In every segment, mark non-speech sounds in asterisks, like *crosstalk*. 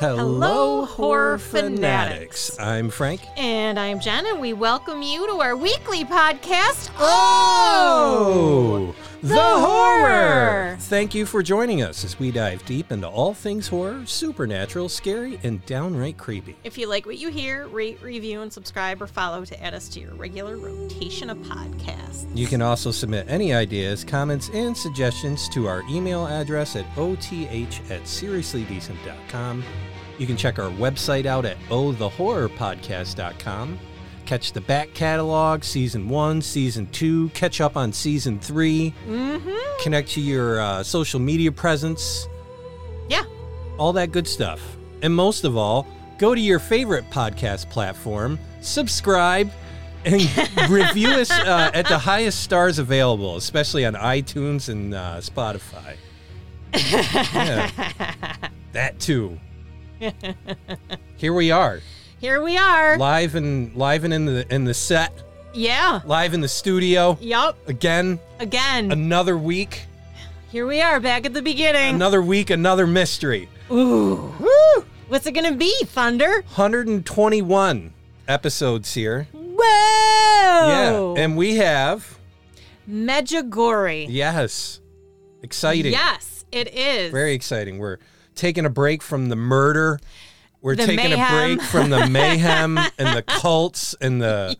Hello, horror fanatics. I'm Frank. And I'm Jen, and we welcome you to our weekly podcast. Oh, the horror. Thank you for joining us as we dive deep into all things horror, supernatural, scary, and downright creepy. If you like what you hear, rate, review, and subscribe or follow to add us to your regular rotation of podcasts. You can also submit any ideas, comments, and suggestions to our email address at oth at seriouslydecent.com. You can check our website out at ohthehorrorpodcast.com. Catch the back catalog, season one, season two, catch up on season 3 Mm-hmm. connect to your uh, social media presence, Yeah. all that good stuff. And most of all, go to your favorite podcast platform, subscribe, and *laughs* review us uh, at the highest stars available, especially on iTunes and uh, Spotify. *laughs* Yeah. that too. *laughs* Here we are, Here we are. live and live and in the in the set, Yeah. live in the studio Yep. again. Again. Another week, Here we are back at the beginning. another week, another mystery. Ooh. Woo! What's it going to be, Thunder? 121 episodes here. Whoa. Yeah, and we have Medjugorje. yes, exciting. Yes, it is. Very exciting. We're taking a break from the murder. We're The taking a break from the mayhem *laughs* and the cults and the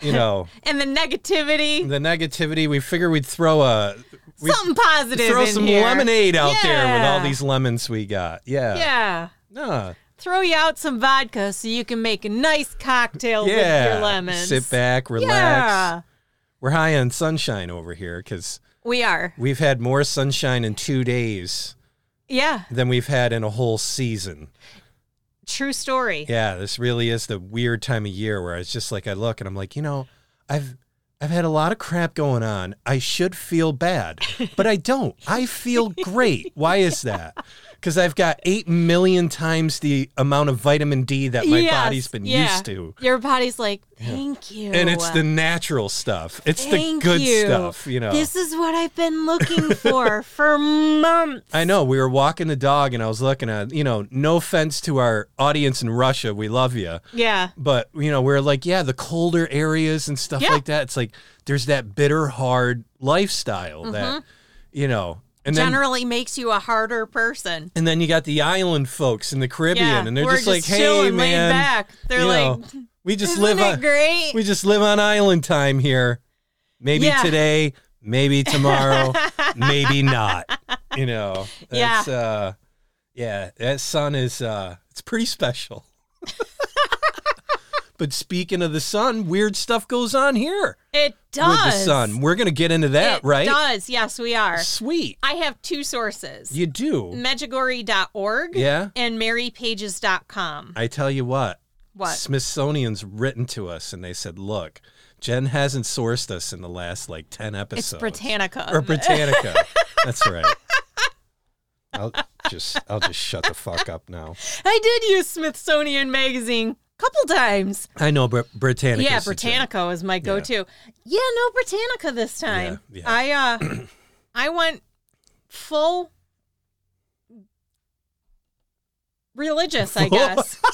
you know and the negativity. the negativity. We figure we'd throw a Something positive. throw some here. lemonade out there with all these lemons we got. Yeah. Yeah. Nah. Throw you out some vodka so you can make a nice cocktail with your lemons. Sit back, relax. Yeah. We're high on sunshine over here because We are. we've had more sunshine in two days Yeah. than we've had in a whole season. True story. Yeah, this really is the weird time of year where it's just like I look and I'm like, you know, I've I've had a lot of crap going on. I should feel bad, but I don't. I feel great. Why is that? Because I've got eight million times the amount of vitamin D that my Yes, body's been yeah. used to. Your body's like, thank you. And it's the natural stuff. It's Thank the good you. stuff, you know. This is what I've been looking for *laughs* for months. I know. We were walking the dog and I was looking at, you know, no offense to our audience in Russia. We love you. Yeah. But, you know, we're like, yeah, the colder areas and stuff Yeah. like that. It's like there's that bitter, hard lifestyle that, mm-hmm. you know, and then. Generally makes you a harder person. and then you got the island folks in the Caribbean, Yeah. and they're We're just like, "Hey, man, back. They're you like, know, we just Isn't live on, great? we just live on island time here. Maybe Yeah. today, maybe *laughs* tomorrow, maybe not. You know, Yeah. uh, yeah, that sun is, uh, it's pretty special. *laughs* but speaking of the sun, weird stuff goes on here It does. with the sun. We're gonna get into that, it right? does. Yes, we are. Sweet, I have two sources. you do. Medjugorje.org Yeah. and marypages.com. I tell you what, What? Smithsonian's written to us and they said, look, Jen hasn't sourced us in the last like 10 It's episodes. Britannica. Or Britannica. *laughs* That's right. I'll just I'll just shut the fuck up now. I did use Smithsonian magazine a couple times. I know Br- Britannica. yeah, Britannica was my go-to. Yeah, no Britannica this time. Yeah, yeah. I uh *clears throat* I went full religious, I guess. *laughs*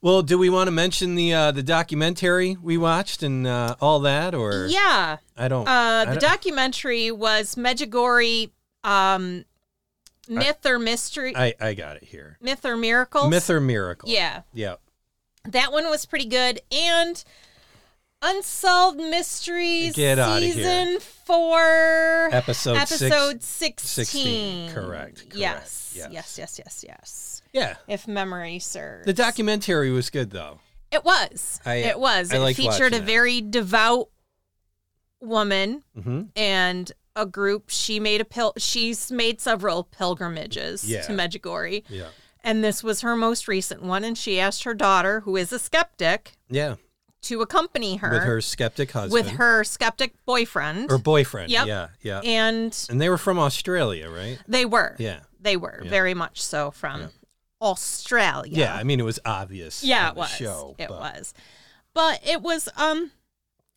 Well, do we want to mention the uh, the documentary we watched and uh, all that, or yeah. I don't. Uh I the don't- documentary was Medjugorje um myth or mystery I I got it here. myth or miracle. Myth or miracle? Yeah. Yeah. That one was pretty good. And Unsolved Mysteries Get here. season four Episode six- episode 16. 16, correct, correct, Yes. yes. Yes, yes, yes, yes. Yeah. If memory serves. The documentary was good though. It was. I- it was. I it featured a very devout woman hmm and a group. She made a pil- she's made several pilgrimages Yeah. to Medjugorje. Yeah. And this was her most recent one. And she asked her daughter, who is a skeptic, Yeah. to accompany her With her skeptic husband. with her skeptic boyfriend. or boyfriend. Yep. Yeah. Yeah. and And they were from Australia, right? they were. Yeah. They were Yeah. very much so from Yeah. Australia. Yeah. I mean, it was obvious. Yeah, it was. Show, it but- was. But it was um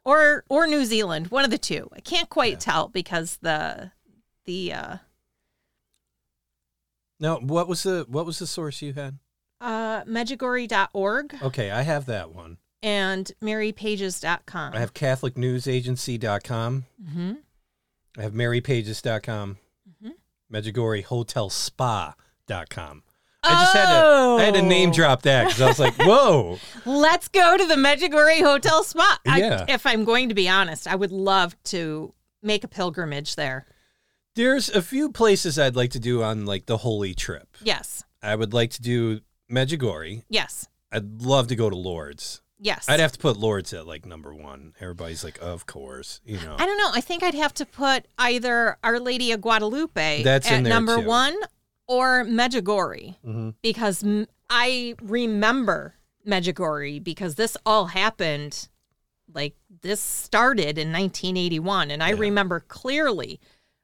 or or New Zealand, one of the two. I can't quite Yeah. tell because the the uh No, what was the what was the source you had? Uh, Medjugorje.org Okay, I have that one. and marypages.com. I have CatholicNewsAgency.com. mm-hmm. I have MaryPages.com. Mhm. Medjugorje Hotel Spa.com. I just had to I had to name Oh. drop that because I was like, whoa. *laughs* Let's go to the Medjugorje Hotel Spa. I- if I'm going to be honest, I would love to make a pilgrimage there. There's a few places I'd like to do on like the holy trip. Yes. I would like to do Medjugorje. Yes. I'd love to go to Lourdes. Yes. I'd have to put Lourdes at like number one. Everybody's like, of course, you know. I don't know. I think I'd have to put either Our Lady of Guadalupe That's at number too. one or Medjugorje Mhm. because I remember Medjugorje because this all happened like this started in 1981 and I Yeah. remember clearly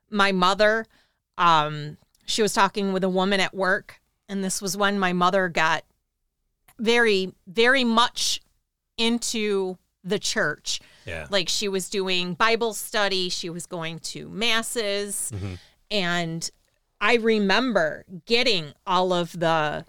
my mother um she was talking with a woman at work and this was when my mother got very very much into the church Yeah. like she was doing Bible study, she was going to masses, Mhm. and I remember getting all of the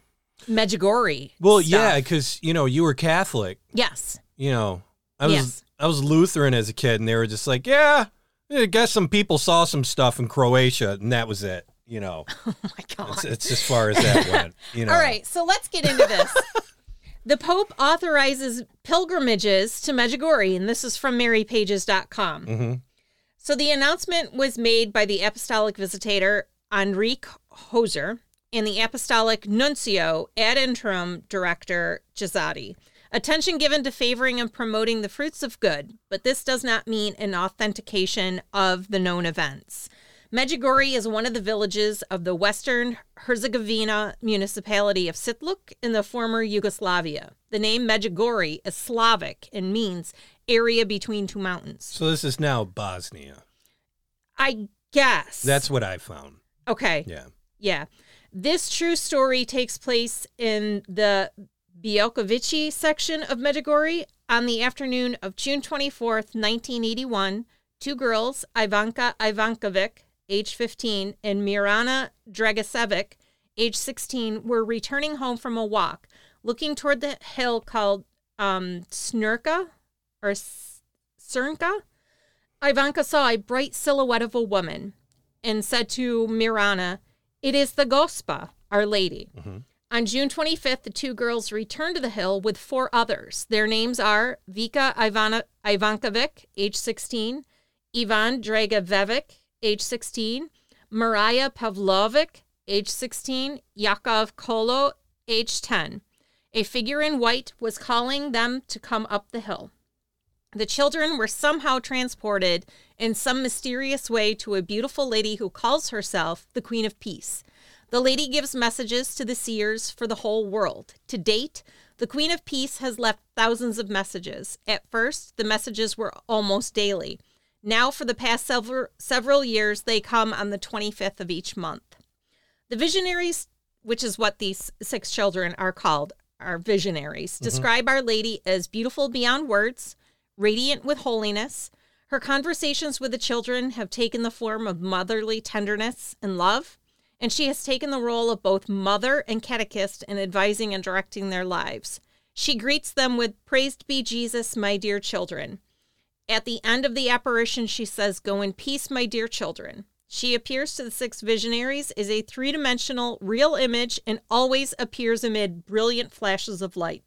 Medjugorje. Well, stuff. yeah, because you know you were Catholic. yes, You know, I was Yes. I was Lutheran as a kid, and they were just like, yeah, I guess some people saw some stuff in Croatia, and that was it. You know, *laughs* oh my god. it's, it's as far as that went. *laughs* You know, All right, so let's get into this. *laughs* the Pope authorizes pilgrimages to Medjugorje, and this is from marypages.com. hmm So the announcement was made by the Apostolic Visitator Enrique Hoser and the Apostolic Nuncio ad interim director Gizzati. Attention given to favoring and promoting the fruits of good, but this does not mean an authentication of the known events. Medjugorje is one of the villages of the Western Herzegovina municipality of Sitluk in the former Yugoslavia. The name Medjugorje is Slavic and means area between two mountains. So this is now Bosnia. I guess. That's what I found. Okay. Yeah. Yeah. This true story takes place in the Bielkovici section of Medjugorje on the afternoon of June 24th, 1981. Two girls, Ivanka Ivankovic, age 15, and Mirana Dragasevic, age 16, were returning home from a walk, looking toward the hill called um, Snurka or Cernka. Ivanka saw a bright silhouette of a woman and said to Mirana, It is the Gospa, Our Lady. Mm-hmm. On June 25th, the two girls returned to the hill with four others. Their names are Vika Ivana, Ivankovic, age 16, Ivan Dragavevic, age 16, Maria Pavlovic, age 16, Yakov Kolo, age 10. A figure in white was calling them to come up the hill. The children were somehow transported in some mysterious way to a beautiful lady who calls herself the Queen of Peace. The lady gives messages to the seers for the whole world. To date, the Queen of Peace has left thousands of messages. At first, the messages were almost daily. Now, for the past several, several years, they come on the 25th of each month. The visionaries, which is what these six children are called, are visionaries, mm-hmm. describe Our Lady as beautiful beyond words, radiant with holiness. Her conversations with the children have taken the form of motherly tenderness and love, and she has taken the role of both mother and catechist in advising and directing their lives. She greets them with, Praised be Jesus, my dear children. At the end of the apparition, she says, Go in peace, my dear children. She appears to the six visionaries as a three dimensional, real image and always appears amid brilliant flashes of light.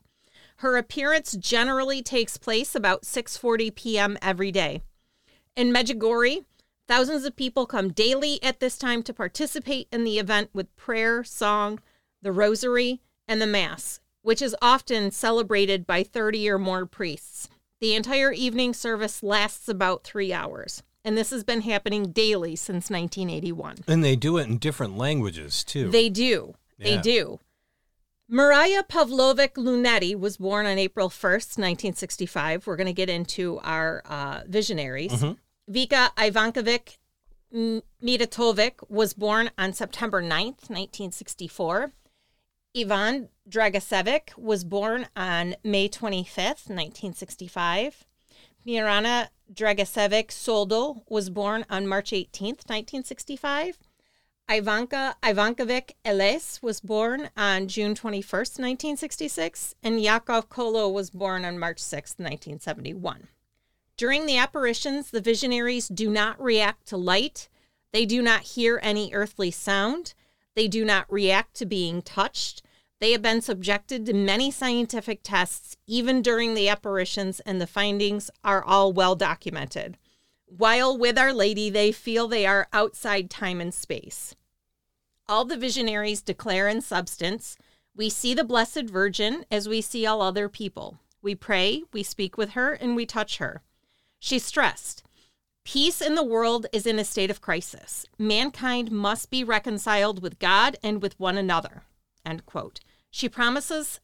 Her appearance generally takes place about 6:40 p.m. every day. In Medjugorje, thousands of people come daily at this time to participate in the event with prayer, song, the rosary, and the mass, which is often celebrated by 30 or more priests. The entire evening service lasts about 3 hours, and this has been happening daily since 1981. And they do it in different languages too. They do. They do. Mariah Pavlovic Lunetti was born on April 1st, 1965. We're going to get into our uh, visionaries. Mhm. Vika Ivankovic M- Midatovic was born on September 9th, 1964. Ivan Dragasevic was born on May 25th, 1965. Mirana Dragasevic Soldel was born on March 18th, 1965. Ivanka Ivankovic Elez was born on June 21st, 1966, and Yakov Kolo was born on March 6th, 1971. During the apparitions, the visionaries do not react to light, they do not hear any earthly sound, they do not react to being touched. They have been subjected to many scientific tests, even during the apparitions, and the findings are all well documented. While with Our Lady, they feel they are outside time and space. All the visionaries declare in substance we see the Blessed Virgin as we see all other people. We pray, we speak with her, and we touch her. She stressed Peace in the world is in a state of crisis. Mankind must be reconciled with God and with one another. End quote. She promises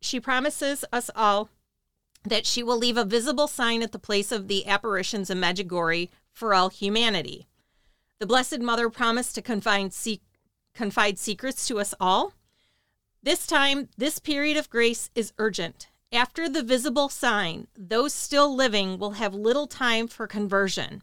she promises us all that she will leave a visible sign at the place of the apparitions in Medjugorje for all humanity. The Blessed Mother promised to confine, confide secrets to us all. This time, this period of grace is urgent. After the visible sign, those still living will have little time for conversion.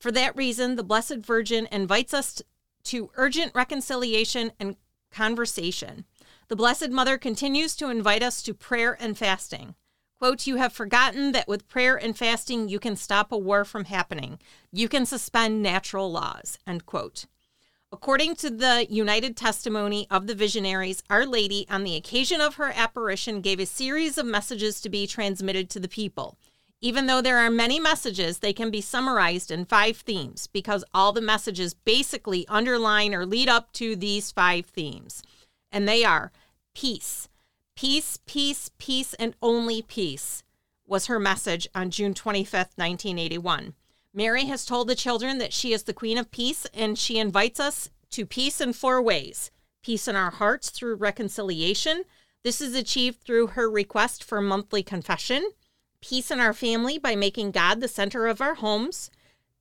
For that reason, the Blessed Virgin invites us to urgent reconciliation and conversation. The Blessed Mother continues to invite us to prayer and fasting. Quote, You have forgotten that with prayer and fasting, you can stop a war from happening. You can suspend natural laws. End quote. According to the United Testimony of the Visionaries, Our Lady, on the occasion of her apparition, gave a series of messages to be transmitted to the people. Even though there are many messages, they can be summarized in five themes because all the messages basically underline or lead up to these five themes. And they are peace, peace, peace, peace, and only peace was her message on June 25th, 1981. Mary has told the children that she is the Queen of Peace, and she invites us to peace in four ways peace in our hearts through reconciliation. This is achieved through her request for monthly confession, peace in our family by making God the center of our homes,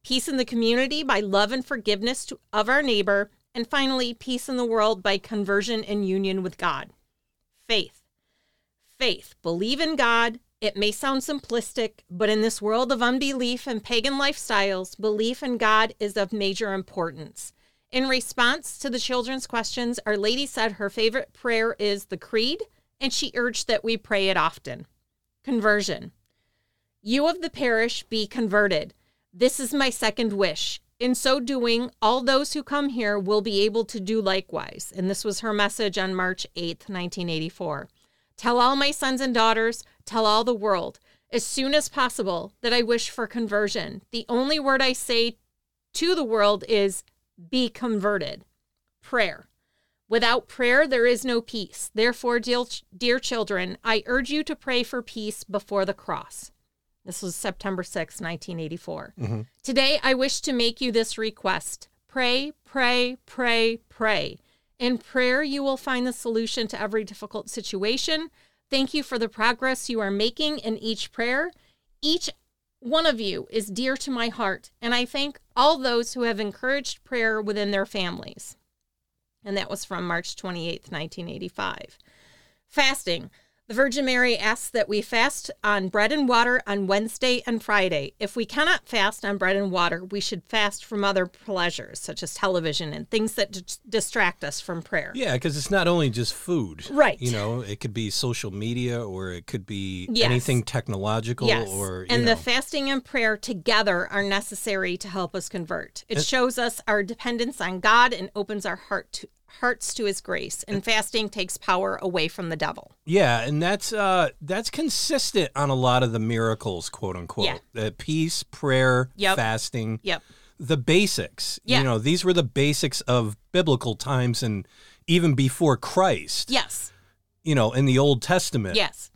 peace in the community by love and forgiveness to, of our neighbor, and finally, peace in the world by conversion and union with God. Faith. Faith. Believe in God, it may sound simplistic, but in this world of unbelief and pagan lifestyles, belief in God is of major importance. In response to the children's questions, Our Lady said her favorite prayer is the Creed, and she urged that we pray it often. Conversion. You of the parish be converted. This is my second wish. In so doing, all those who come here will be able to do likewise. And this was her message on March 8th, 1984. Tell all my sons and daughters, tell all the world, as soon as possible, that I wish for conversion. The only word I say to the world is be converted. Prayer. Without prayer, there is no peace. Therefore, dear, dear children, I urge you to pray for peace before the cross. This was September 6, 1984. Mm-hmm. Today, I wish to make you this request pray, pray, pray, pray. In prayer, you will find the solution to every difficult situation. Thank you for the progress you are making in each prayer. Each one of you is dear to my heart, and I thank all those who have encouraged prayer within their families. And that was from March 28, 1985. Fasting. The Virgin Mary asks that we fast on bread and water on Wednesday and Friday. If we cannot fast on bread and water, we should fast from other pleasures, such as television and things that d- distract us from prayer. Yeah, because it's not only just food. Right. You know, it could be social media or it could be Yes. anything technological Yes. or, and know. the fasting and prayer together are necessary to help us convert. It shows us our dependence on God and opens our heart to, hearts to his grace. And fasting takes power away from the devil. Yeah, and that's uh that's consistent on a lot of the miracles, quote unquote. Yeah. The peace, prayer, Yep. fasting. Yep. The basics. Yeah. You know, these were the basics of biblical times and even before Christ. Yes. You know, in the Old Testament. Yes.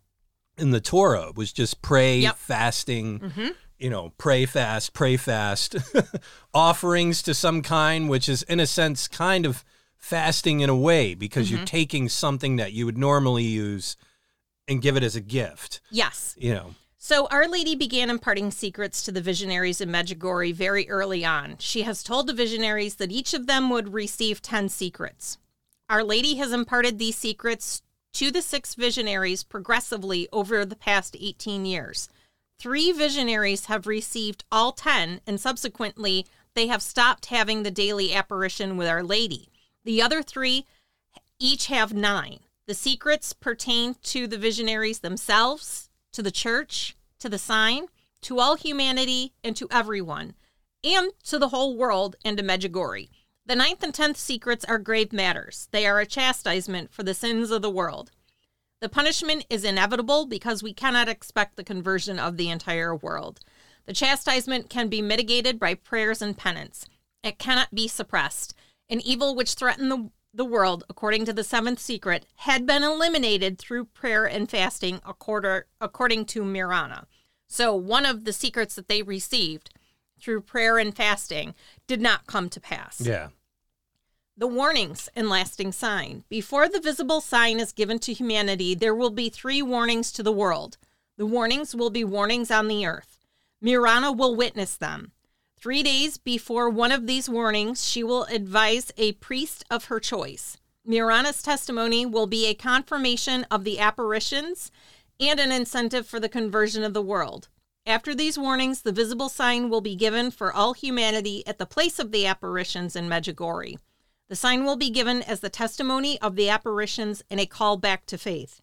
In the Torah it was just pray, Yep. fasting, Mm-hmm. you know, pray fast, pray fast. *laughs* Offerings to some kind, which is in a sense kind of fasting in a way because Mm-hmm. you're taking something that you would normally use and give it as a gift. Yes. You know, So, Our Lady began imparting secrets to the visionaries in Medjugorje very early on. She has told the visionaries that each of them would receive 10 secrets. Our Lady has imparted these secrets to the six visionaries progressively over the past 18 years. Three visionaries have received all 10, and subsequently, they have stopped having the daily apparition with Our Lady. The other three each have nine. The secrets pertain to the visionaries themselves, to the church, to the sign, to all humanity, and to everyone, and to the whole world and to Medjugorje. The ninth and tenth secrets are grave matters. They are a chastisement for the sins of the world. The punishment is inevitable because we cannot expect the conversion of the entire world. The chastisement can be mitigated by prayers and penance. It cannot be suppressed. An evil which threatened the, the world, according to the seventh secret, had been eliminated through prayer and fasting, according, according to Mirana. So, one of the secrets that they received through prayer and fasting did not come to pass. Yeah. The warnings and lasting sign. Before the visible sign is given to humanity, there will be three warnings to the world. The warnings will be warnings on the earth. Mirana will witness them. Three days before one of these warnings, she will advise a priest of her choice. Mirana's testimony will be a confirmation of the apparitions and an incentive for the conversion of the world. After these warnings, the visible sign will be given for all humanity at the place of the apparitions in Medjugorje. The sign will be given as the testimony of the apparitions and a call back to faith.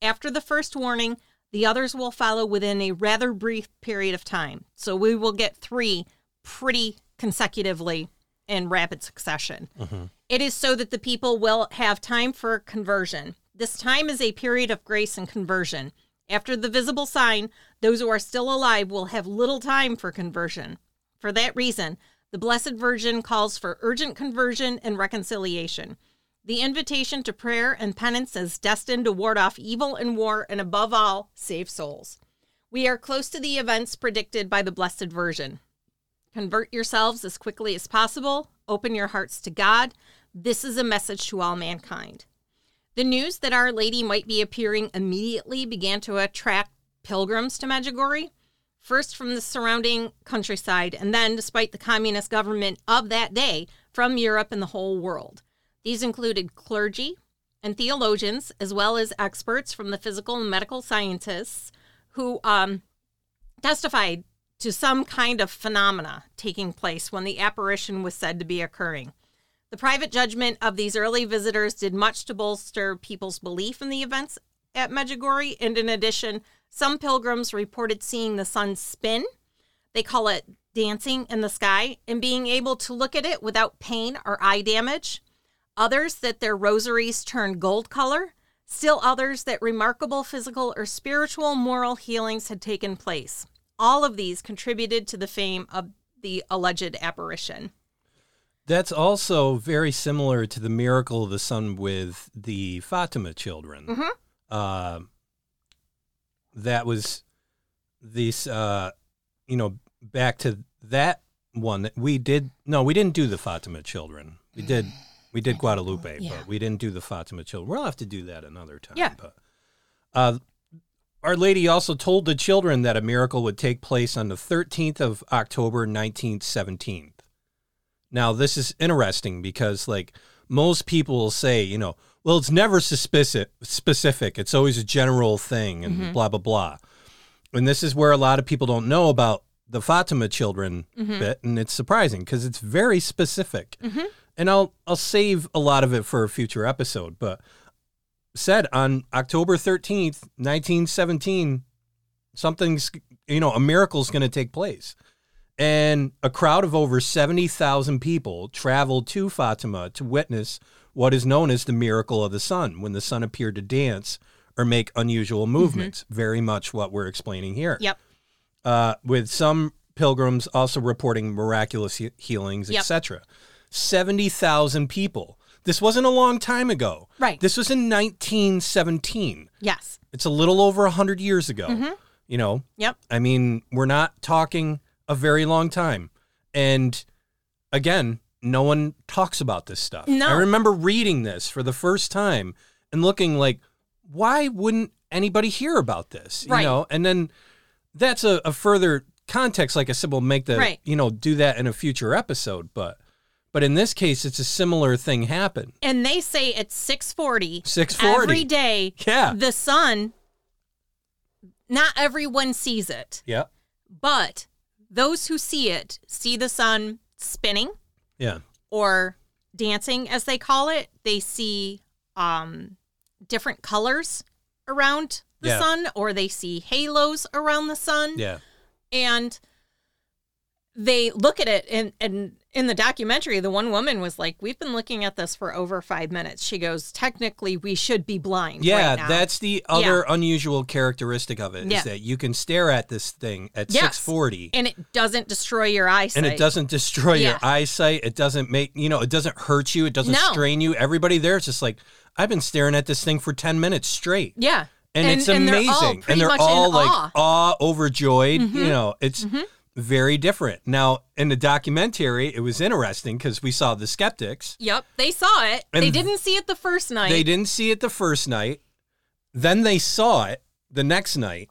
After the first warning, the others will follow within a rather brief period of time. So we will get three pretty consecutively in rapid succession. Mm-hmm. It is so that the people will have time for conversion. This time is a period of grace and conversion. After the visible sign, those who are still alive will have little time for conversion. For that reason, the Blessed Virgin calls for urgent conversion and reconciliation. The invitation to prayer and penance is destined to ward off evil and war and, above all, save souls. We are close to the events predicted by the Blessed Virgin. Convert yourselves as quickly as possible. Open your hearts to God. This is a message to all mankind. The news that Our Lady might be appearing immediately began to attract pilgrims to Medjugorje, first from the surrounding countryside, and then, despite the communist government of that day, from Europe and the whole world. These included clergy and theologians, as well as experts from the physical and medical scientists who um, testified to some kind of phenomena taking place when the apparition was said to be occurring. The private judgment of these early visitors did much to bolster people's belief in the events at Medjugorje, and in addition, some pilgrims reported seeing the sun spin. They call it dancing in the sky and being able to look at it without pain or eye damage. Others that their rosaries turned gold color. Still others that remarkable physical or spiritual moral healings had taken place. All of these contributed to the fame of the alleged apparition. That's also very similar to the miracle of the sun with the Fatima children. Mhm. Uh, that was these, uh, you know, back to that one that we did. No, we didn't do the Fatima children. We did, we did Guadalupe, Yeah. but we didn't do the Fatima children. We'll have to do that another time. Yeah. But, uh, our Lady also told the children that a miracle would take place on the 13th of October, 1917. Now, this is interesting because, like, most people will say, you know, well, it's never suspicious, specific. It's always a general thing and mm-hmm. blah, blah, blah. And this is where a lot of people don't know about the Fatima children mm-hmm. bit. And it's surprising because it's very specific. Mm-hmm. And I'll, I'll save a lot of it for a future episode. But said on October 13th, 1917, something's, you know, a miracle's going to take place. And a crowd of over 70,000 people traveled to Fatima to witness what is known as the miracle of the sun, when the sun appeared to dance or make unusual movements. Very much what we're explaining here. Yep. Uh, with some pilgrims also reporting miraculous he- healings, Yep. etc. 70,000 people. This wasn't a long time ago. Right. This was in 1917. Yes. It's a little over 100 years ago. Hmm. You know, Yep. I mean, we're not talking a very long time. And again, no one talks about this stuff. No. I remember reading this for the first time and looking like, why wouldn't anybody hear about this? Right. You know, and then that's a, a further context. Like I said, we'll make the Right. you know, do that in a future episode. But but in this case, it's a similar thing happened. And they say it's 640 640. every day. Yeah. The sun, not everyone sees it, Yeah. but those who see it see the sun spinning Yeah. or dancing, as they call it, they see um, different colors around the Yeah. sun, or they see halos around the sun, Yeah. and they look at it. And, and in the documentary, the one woman was like, "We've been looking at this for over five minutes." She goes, "Technically, we should be blind." Yeah, right now." that's the other unusual characteristic of it is Yeah. that you can stare at this thing at Yes. 640 and it doesn't destroy your eyesight. and it doesn't destroy your eyesight. It doesn't make, you know, it doesn't hurt you. It doesn't No. strain you. Everybody there is just like, I've been staring at this thing for 10 minutes straight. Yeah, And, it's and they're amazing. all and they're all like awe. awe, overjoyed. Mhm. You know, it's very different. Now, in the documentary, it was interesting because we saw the skeptics. Yep, they saw it. They didn't see it the first night. They didn't see it the first night. Then they saw it the next night.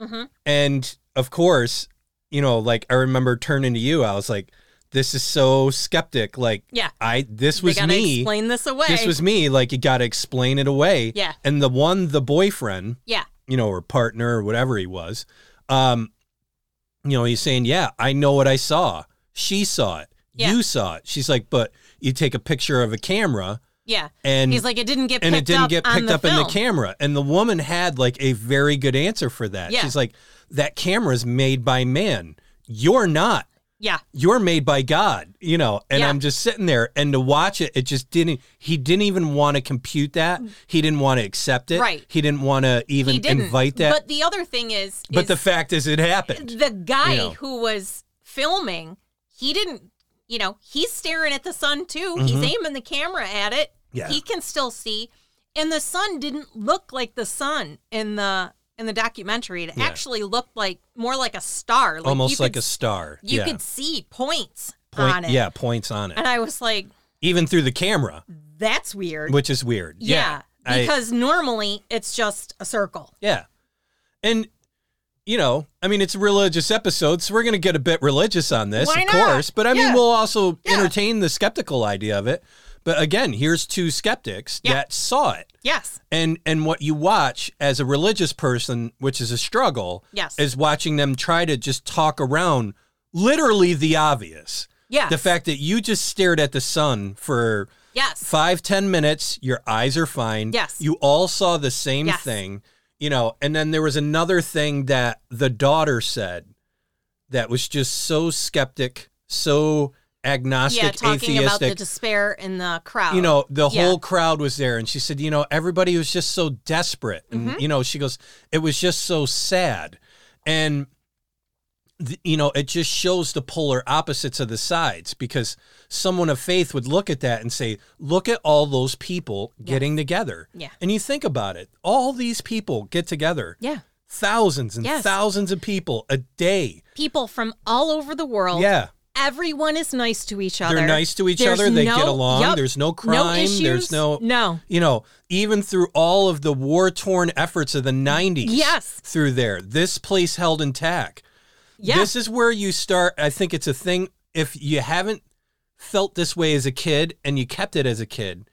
Mhm. And of course, you know, like I remember turning to you, I was like, this is so skeptic. Like, Yeah. I, this was me. explain this away. This was me. Like, you got to explain it away. Yeah. And the one, the boyfriend, yeah, you know, or partner or whatever he was, um, you know, he's saying, yeah, I know what I saw. She saw it. Yeah. You saw it. She's like, but you take a picture of a camera yeah. and He's like, it didn't get and picked it didn't up get picked up in the camera. And the woman had like a very good answer for that. Yeah. She's like, that camera's made by man. You're not. Yeah, You're made by God, you know. And Yeah. I'm just sitting there and to watch it, it just didn't he didn't even want to compute that. He didn't want to accept it. Right. He didn't want to even invite that. But the other thing is, But is the fact is it happened. the guy you know. who was filming, he didn't. You know, he's staring at the sun too. He's aiming the camera at it. Mm-hmm. Yeah. He can still see, and the sun didn't look like the sun in the in the documentary. It Yeah. actually looked like more like a star, like Almost like could a star. you yeah. could see points Point, on it. yeah, points on it. And I was like, Even through the camera, that's weird. which is weird. yeah. I- because normally it's just a circle. Yeah. And you know, I mean it's a religious episode, so we're gonna get a bit religious on this, Why of not? course. But I mean we'll also Yeah. entertain the skeptical idea of it. But again, here's two skeptics Yeah. that saw it. Yes. And and what you watch as a religious person, which is a struggle, Yes. is watching them try to just talk around literally the obvious. Yes. The fact that you just stared at the sun for Yes. five ten minutes your eyes are fine Yes. you all saw the same Yes. thing you know and then there was another thing that the daughter said that was just so skeptic so agnostic yeah, talking about the despair in the crowd. you know the Yeah. whole crowd was there and she said you know everybody was just so desperate and Mm-hmm. you know she goes it was just so sad and th- you know it just shows the polar opposites of the sides because someone of faith would look at that and say look at all those people getting together Yeah. and you think about it all these people get together Yeah. thousands and Yes. thousands of people a day People from all over the world. yeah Everyone is nice to each other. they're nice to each There's other they no- get along Yep. there's no crime No issues. there's no No. you know, even through all of the war torn efforts of the 90s. Yes. Through there, this place held intact. Yeah. This is where you start. I think it's a thing. If you haven't felt this way as a kid and you kept it as a kid,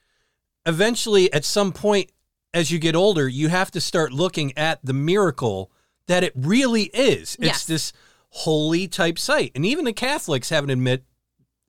eventually at some point as you get older, you have to start looking at the miracle that it really is. It's Yes. this holy type site. And even the Catholics haven't admit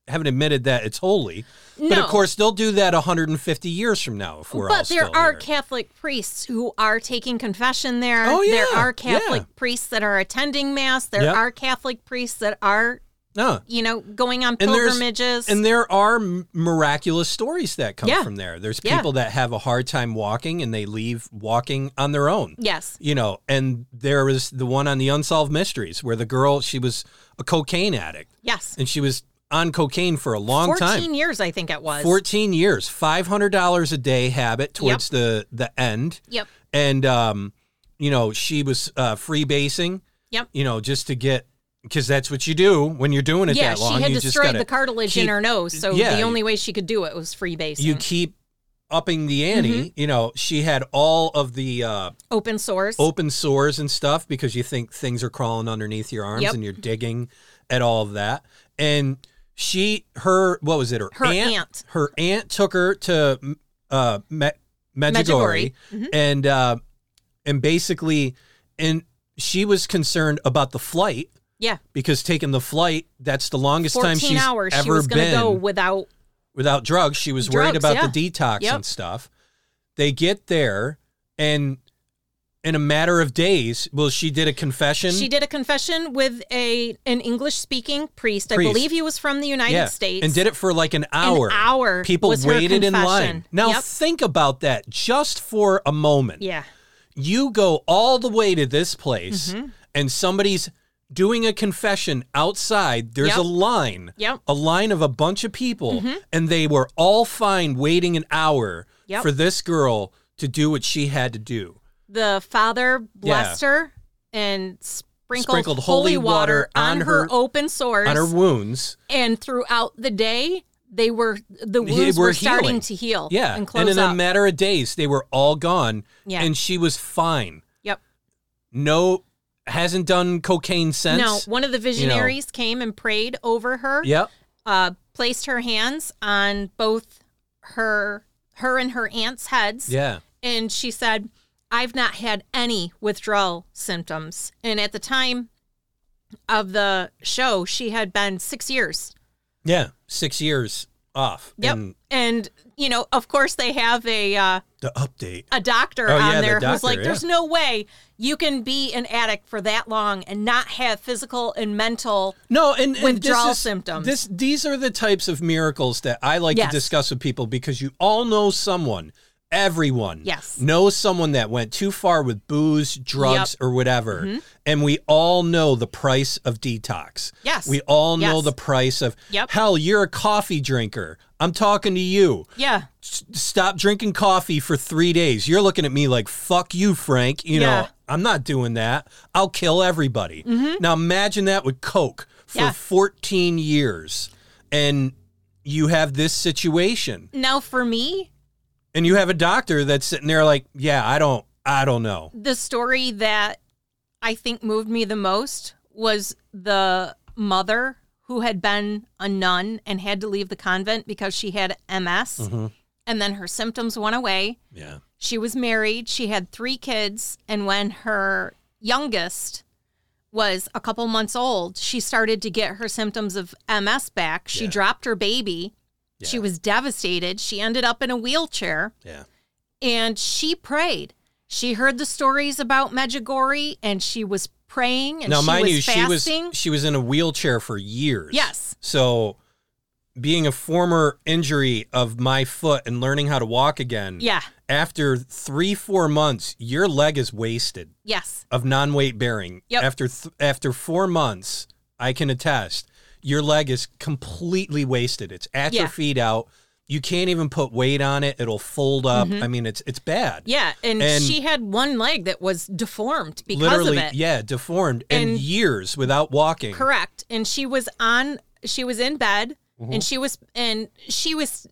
haven't admitted that it's holy. But of course they'll do that 150 years from now if we're all but there are here. Catholic priests who are taking confession there. Oh, yeah. There are Catholic Yeah. priests that are attending mass. There Yep. are Catholic priests that are, No. you know, going on And pilgrimages. And there are miraculous stories that come Yeah. from there. There's Yeah. people that have a hard time walking and they leave walking on their own. yes. You know, and there was the one on the Unsolved Mysteries where the girl, she was a cocaine addict Yes. and she was on cocaine for a long 14 time. years, I think it was. 14 years, $500 a day habit towards the, the end. Yep. And, um, you know, she was uh, freebasing, Yep. you know, just to get, because that's what you do when you're doing it Yeah, that long. she had you destroyed the cartilage keep- in her nose, so yeah, the only way she could do it was freebasing. you keep upping the ante. Mm-hmm. You know, she had all of the uh, Open source. open sores and stuff because you think things are crawling underneath your arms Yep. and you're digging at all of that. And she, her, what was it? Her, Her aunt. Her aunt took her to uh, Me- Medjugorje, Medjugorje. and uh, and basically, and she was concerned about the flight yeah. because taking the flight that's the longest time she's hours ever she was been go without without drugs. She was worried about yeah. the detox Yep. and stuff. They get there, and in a matter of days, well, she did a confession. She did a confession with a an English speaking priest. I believe he was from the United yeah, States. and did it for like an hour. hour People waited in line. Now Yep. think about that just for a moment. Yeah. you go all the way to this place Mm-hmm. and somebody's doing a confession outside there's Yep. a line Yep. Mm-hmm. a line of a bunch of people and they were all fine waiting an hour Yep. for this girl to do what she had to do The father blessed her and sprinkled, Sprinkled holy holy water on, on her, her- open sores. on her wounds and throughout the day, they were the wounds were were, starting to heal. yeah and close in up. a matter of days they were all gone Yeah. and she was fine yep. no hasn't done cocaine since. No, one of the visionaries came and prayed over her. yep. uh, placed her hands on both her her and her aunt's heads. Yeah. And she said i've not had any withdrawal symptoms. And at the time of the show she had been six years. Yeah six years off. Yep. And and you know of course they have a uh, the update a doctor Oh, on yeah, the there who's doctor, like yeah. there's no way you can be an addict for that long and not have physical and mental No, and, and Withdrawal this is, symptoms. This these are the types of miracles that I like Yes. to discuss with people because you all know someone, everyone, Yes. knows someone that went too far with booze, drugs, Yep. Mm-hmm. or whatever, and we all know the price of detox. Yes. we all know Yes. the price of. Yep. Hell, you're a coffee drinker. I'm talking to you. yeah S- Stop drinking coffee for three days. You're looking at me like, fuck you, Frank. You Yeah. know, I'm not doing that. I'll kill everybody. Now imagine that with Coke for Mm-hmm. Yeah. 14 years and you have this situation now for me and you have a doctor that's sitting there like, yeah, I don't, I don't know. the story that I think moved me the most was the mother who had been a nun and had to leave the convent because she had MS. Mm-hmm. And then her symptoms went away. Yeah. She was married, she had three kids. And when her youngest was a couple months old, she started to get her symptoms of MS back. She Yeah. dropped her baby. Yeah. She was devastated. She ended up in a wheelchair Yeah. and she prayed. She heard the stories about Medjugorje and she was praying and now, she mind was you, she was fasting. she was in a wheelchair for years. Yes. So, being a former injury of my foot and learning how to walk again. yeah. After three four months, your leg is wasted Yes. of non-weight bearing. Yep. After th- after four months, I can attest your leg is completely wasted. It's atrophied out. You can't even put weight on it. It'll fold up. I mean, it's it's bad. Mm-hmm. Yeah. And, And- she had one leg that was deformed because Literally, of it. yeah, deformed and, And- years without walking. Correct. And she was on she was in bed Mm-hmm. and she was and she was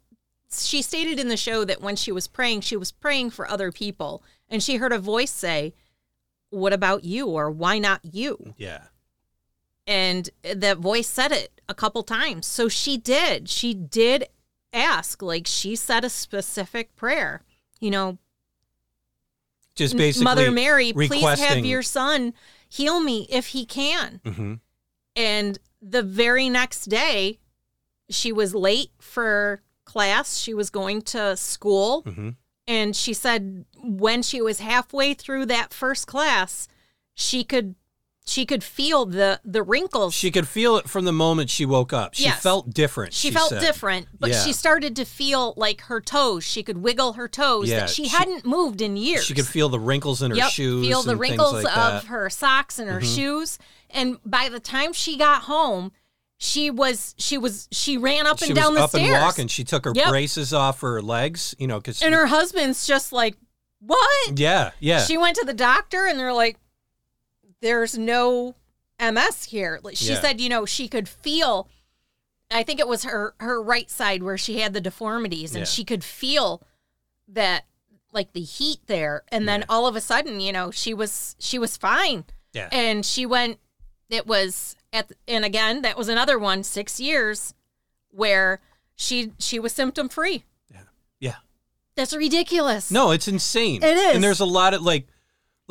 she stated in the show that when she was praying, she was praying for other people. And she heard a voice say, What about you? or why not you? Yeah. and that voice said it a couple times so she did she did ask like she said a specific prayer you know Just basically, mother mary please have your son heal me if he can. Hmm and the very next day she was late for class. She was going to school. Hmm and she said when she was halfway through that first class she could she could feel the the wrinkles She could feel it from the moment she woke up. She Yes. felt different. She, She, felt said. different, but Yeah. she started to feel like her toes. She could wiggle her toes Yeah, that she, she- hadn't moved in years. She could feel the wrinkles in her yep, shoes. feel the and wrinkles like of that. Mm-hmm. her socks and her shoes. And by the time she got home, she was she was she ran up She and was down the up stairs. and walking. She took her Yep. braces off her legs. You know, because And her husband's just like, "What?" yeah, yeah, She went to the doctor and they're like, "There's no MS here." Like, She Yeah. said, you know, she could feel. I think it was her her right side where she had the deformities, and Yeah. she could feel that like the heat there. And then Yeah. all of a sudden, you know, she was she was fine, yeah. and she went. It was at and again that was another one six years where she she was symptom free. yeah. That's ridiculous. No, it's insane. It is. and there's a lot of like,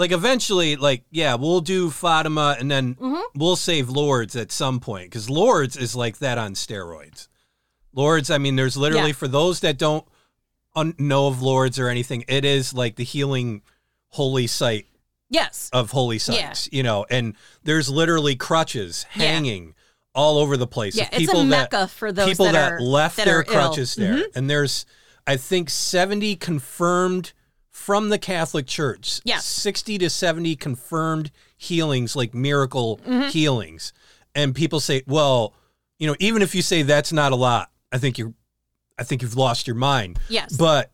like eventually, like yeah, we'll do Fatima, and then Mm-hmm. we'll save Lourdes at some point because Lourdes is like that on steroids. Lourdes, I mean, there's literally Yeah. for those that don't un- know of Lourdes or anything, it is like the healing holy site Yes. of holy Yeah. sites, you know, and there's literally crutches Yeah. hanging all over the place. Yeah, it's a that, mecca for those people that that, are- left that their are ill. Mm-hmm. crutches there. And there's, I think, 70 confirmed from the Catholic Church. Yes. 60 to 70 confirmed healings, like miracle Mm-hmm. healings. And people say, well, you know, even if you say that's not a lot, I think you're, I think you've lost your mind. Yes. But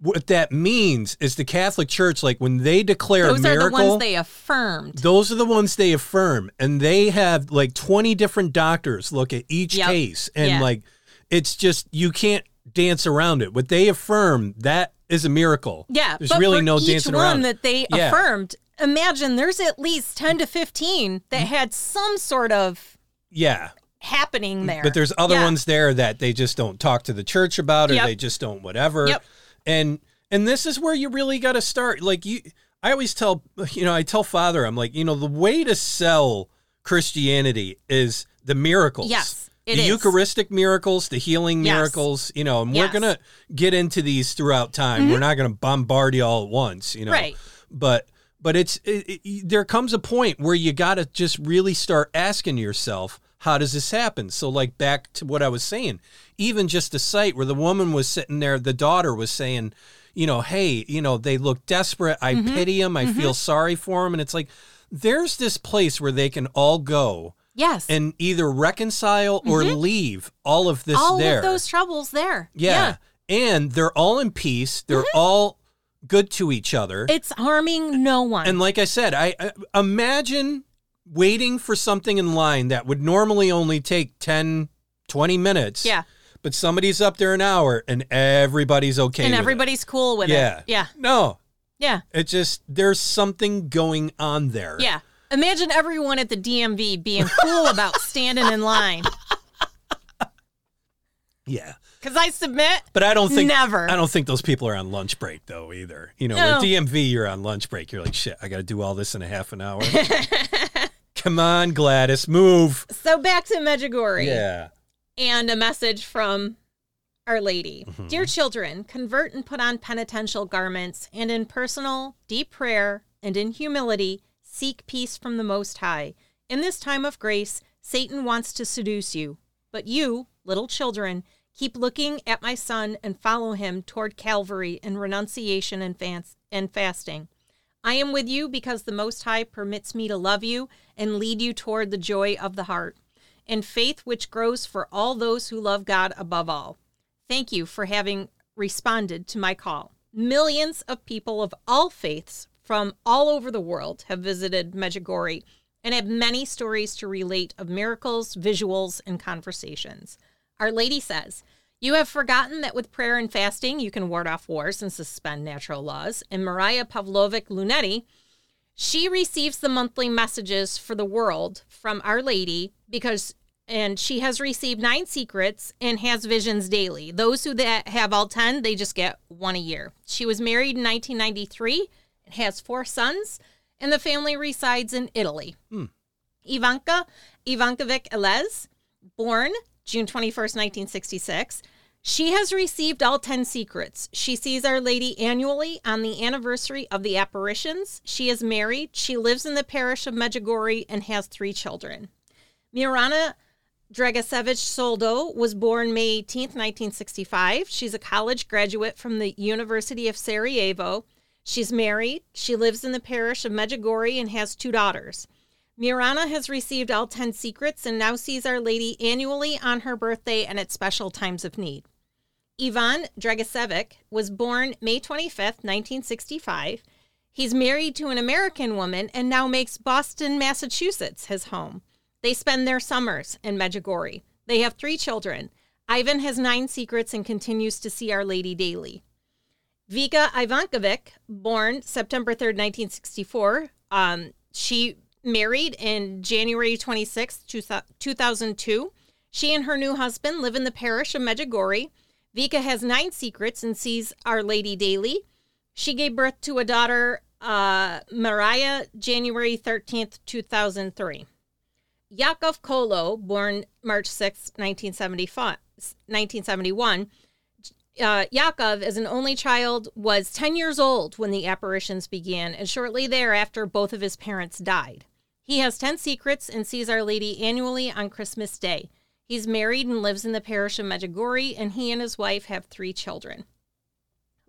what that means is the Catholic Church, like when they declare Those a are the ones they affirmed. those are the ones they affirm, and they have like twenty different doctors look at each Yep. case, and Yeah. like it's just you can't dance around it. What they affirm that is a miracle. Yeah, there's really no each dancing one around. that they Yeah. affirmed. Imagine there's at least ten to fifteen that Mm-hmm. had some sort of yeah, happening there. but there's other Yeah. ones there that they just don't talk to the church about, or Yep. they just don't whatever. Yep. And and this is where you really got to start. Like you, I always tell you know I tell Father, I'm like you know the way to sell Christianity is the miracles. Yes, it the is. Eucharistic miracles, the healing Yes. miracles, you know, and Yes. we're gonna get into these throughout time. We're not gonna bombard you all at once, you know. Right. But but it's it, it, there comes a point where you got to just really start asking yourself, how does this happen? So like back to what I was saying, even just a site where the woman was sitting there, the daughter was saying, you know, hey, you know, they look desperate. I Mm-hmm. pity them. I feel sorry for them, and it's like there's this place where they can all go yes, and either reconcile or leave all of this Mm-hmm. all there. of those troubles there. yeah. And they're all in peace. They're all good to each other. it's harming no one. and like I said, I, I imagine waiting for something in line that would normally only take 10, 20 minutes. yeah, But somebody's up there an hour and everybody's okay. and with it. everybody's cool with Yeah. it. Yeah, No. yeah, It just there's something going on there. yeah. Imagine everyone at the DMV being cool about standing in line. Yeah. Because I submit, But I don't think Never. I don't think those people are on lunch break though either. You know, No. DMV you're on lunch break. You're like, shit, I got to do all this in a half an hour. *laughs* Come on, Gladys, move. so back to Medjugorje. Yeah. and a message from Our Lady. Mm-hmm. Dear children, convert and put on penitential garments, and in personal, deep prayer and in humility, seek peace from the Most High. In this time of grace, Satan wants to seduce you, but you, little children, keep looking at my Son and follow him toward Calvary in renunciation and, and fasting. I am with you because the Most High permits me to love you and lead you toward the joy of the heart and faith which grows for all those who love God above all. Thank you for having responded to my call. Millions of people of all faiths from all over the world have visited Medjugorje and have many stories to relate of miracles, visuals, and conversations. Our Lady says, You have forgotten that with prayer and fasting you can ward off wars and suspend natural laws. And Mariah Pavlovic Lunetti she receives the monthly messages for the world from Our Lady because and she has received nine secrets and has visions daily. Those who have all 10, they just get one a year. She was married in 1993 has four sons, and the family resides in Italy. Hmm. Ivanka Ivankovic Elez, born June 21st, 1966. She has received all 10 secrets. She sees Our Lady annually on the anniversary of the apparitions. She is married. She lives in the parish of Medjugorje and has three children. Mirana Dragasevich Soldo was born May 18th, 1965. She's a college graduate from the University of Sarajevo. She's married. She lives in the parish of Medjugorje and has two daughters. Mirana has received all 10 secrets and now sees Our Lady annually on her birthday and at special times of need. Ivan Dragicevic was born May 25, 1965. He's married to an American woman and now makes Boston, Massachusetts his home. They spend their summers in Medjugorje. They have three children. Ivan has nine secrets and continues to see Our Lady daily. Vika Ivankovic, born September 3rd, 1964. Um, she married in January 26th, 2002. She and her new husband live in the parish of Medjugorje. Vika has nine secrets and sees Our Lady daily. She gave birth to a daughter, uh, Mariah, January 13th, 2003. Jakov Colo, born March 6, 1975. 1971. Uh, Jakov, as an only child, was 10 years old when the apparitions began, and shortly thereafter, both of his parents died. He has 10 secrets and sees Our Lady annually on Christmas Day. He's married and lives in the parish of Medjugorje, and he and his wife have three children.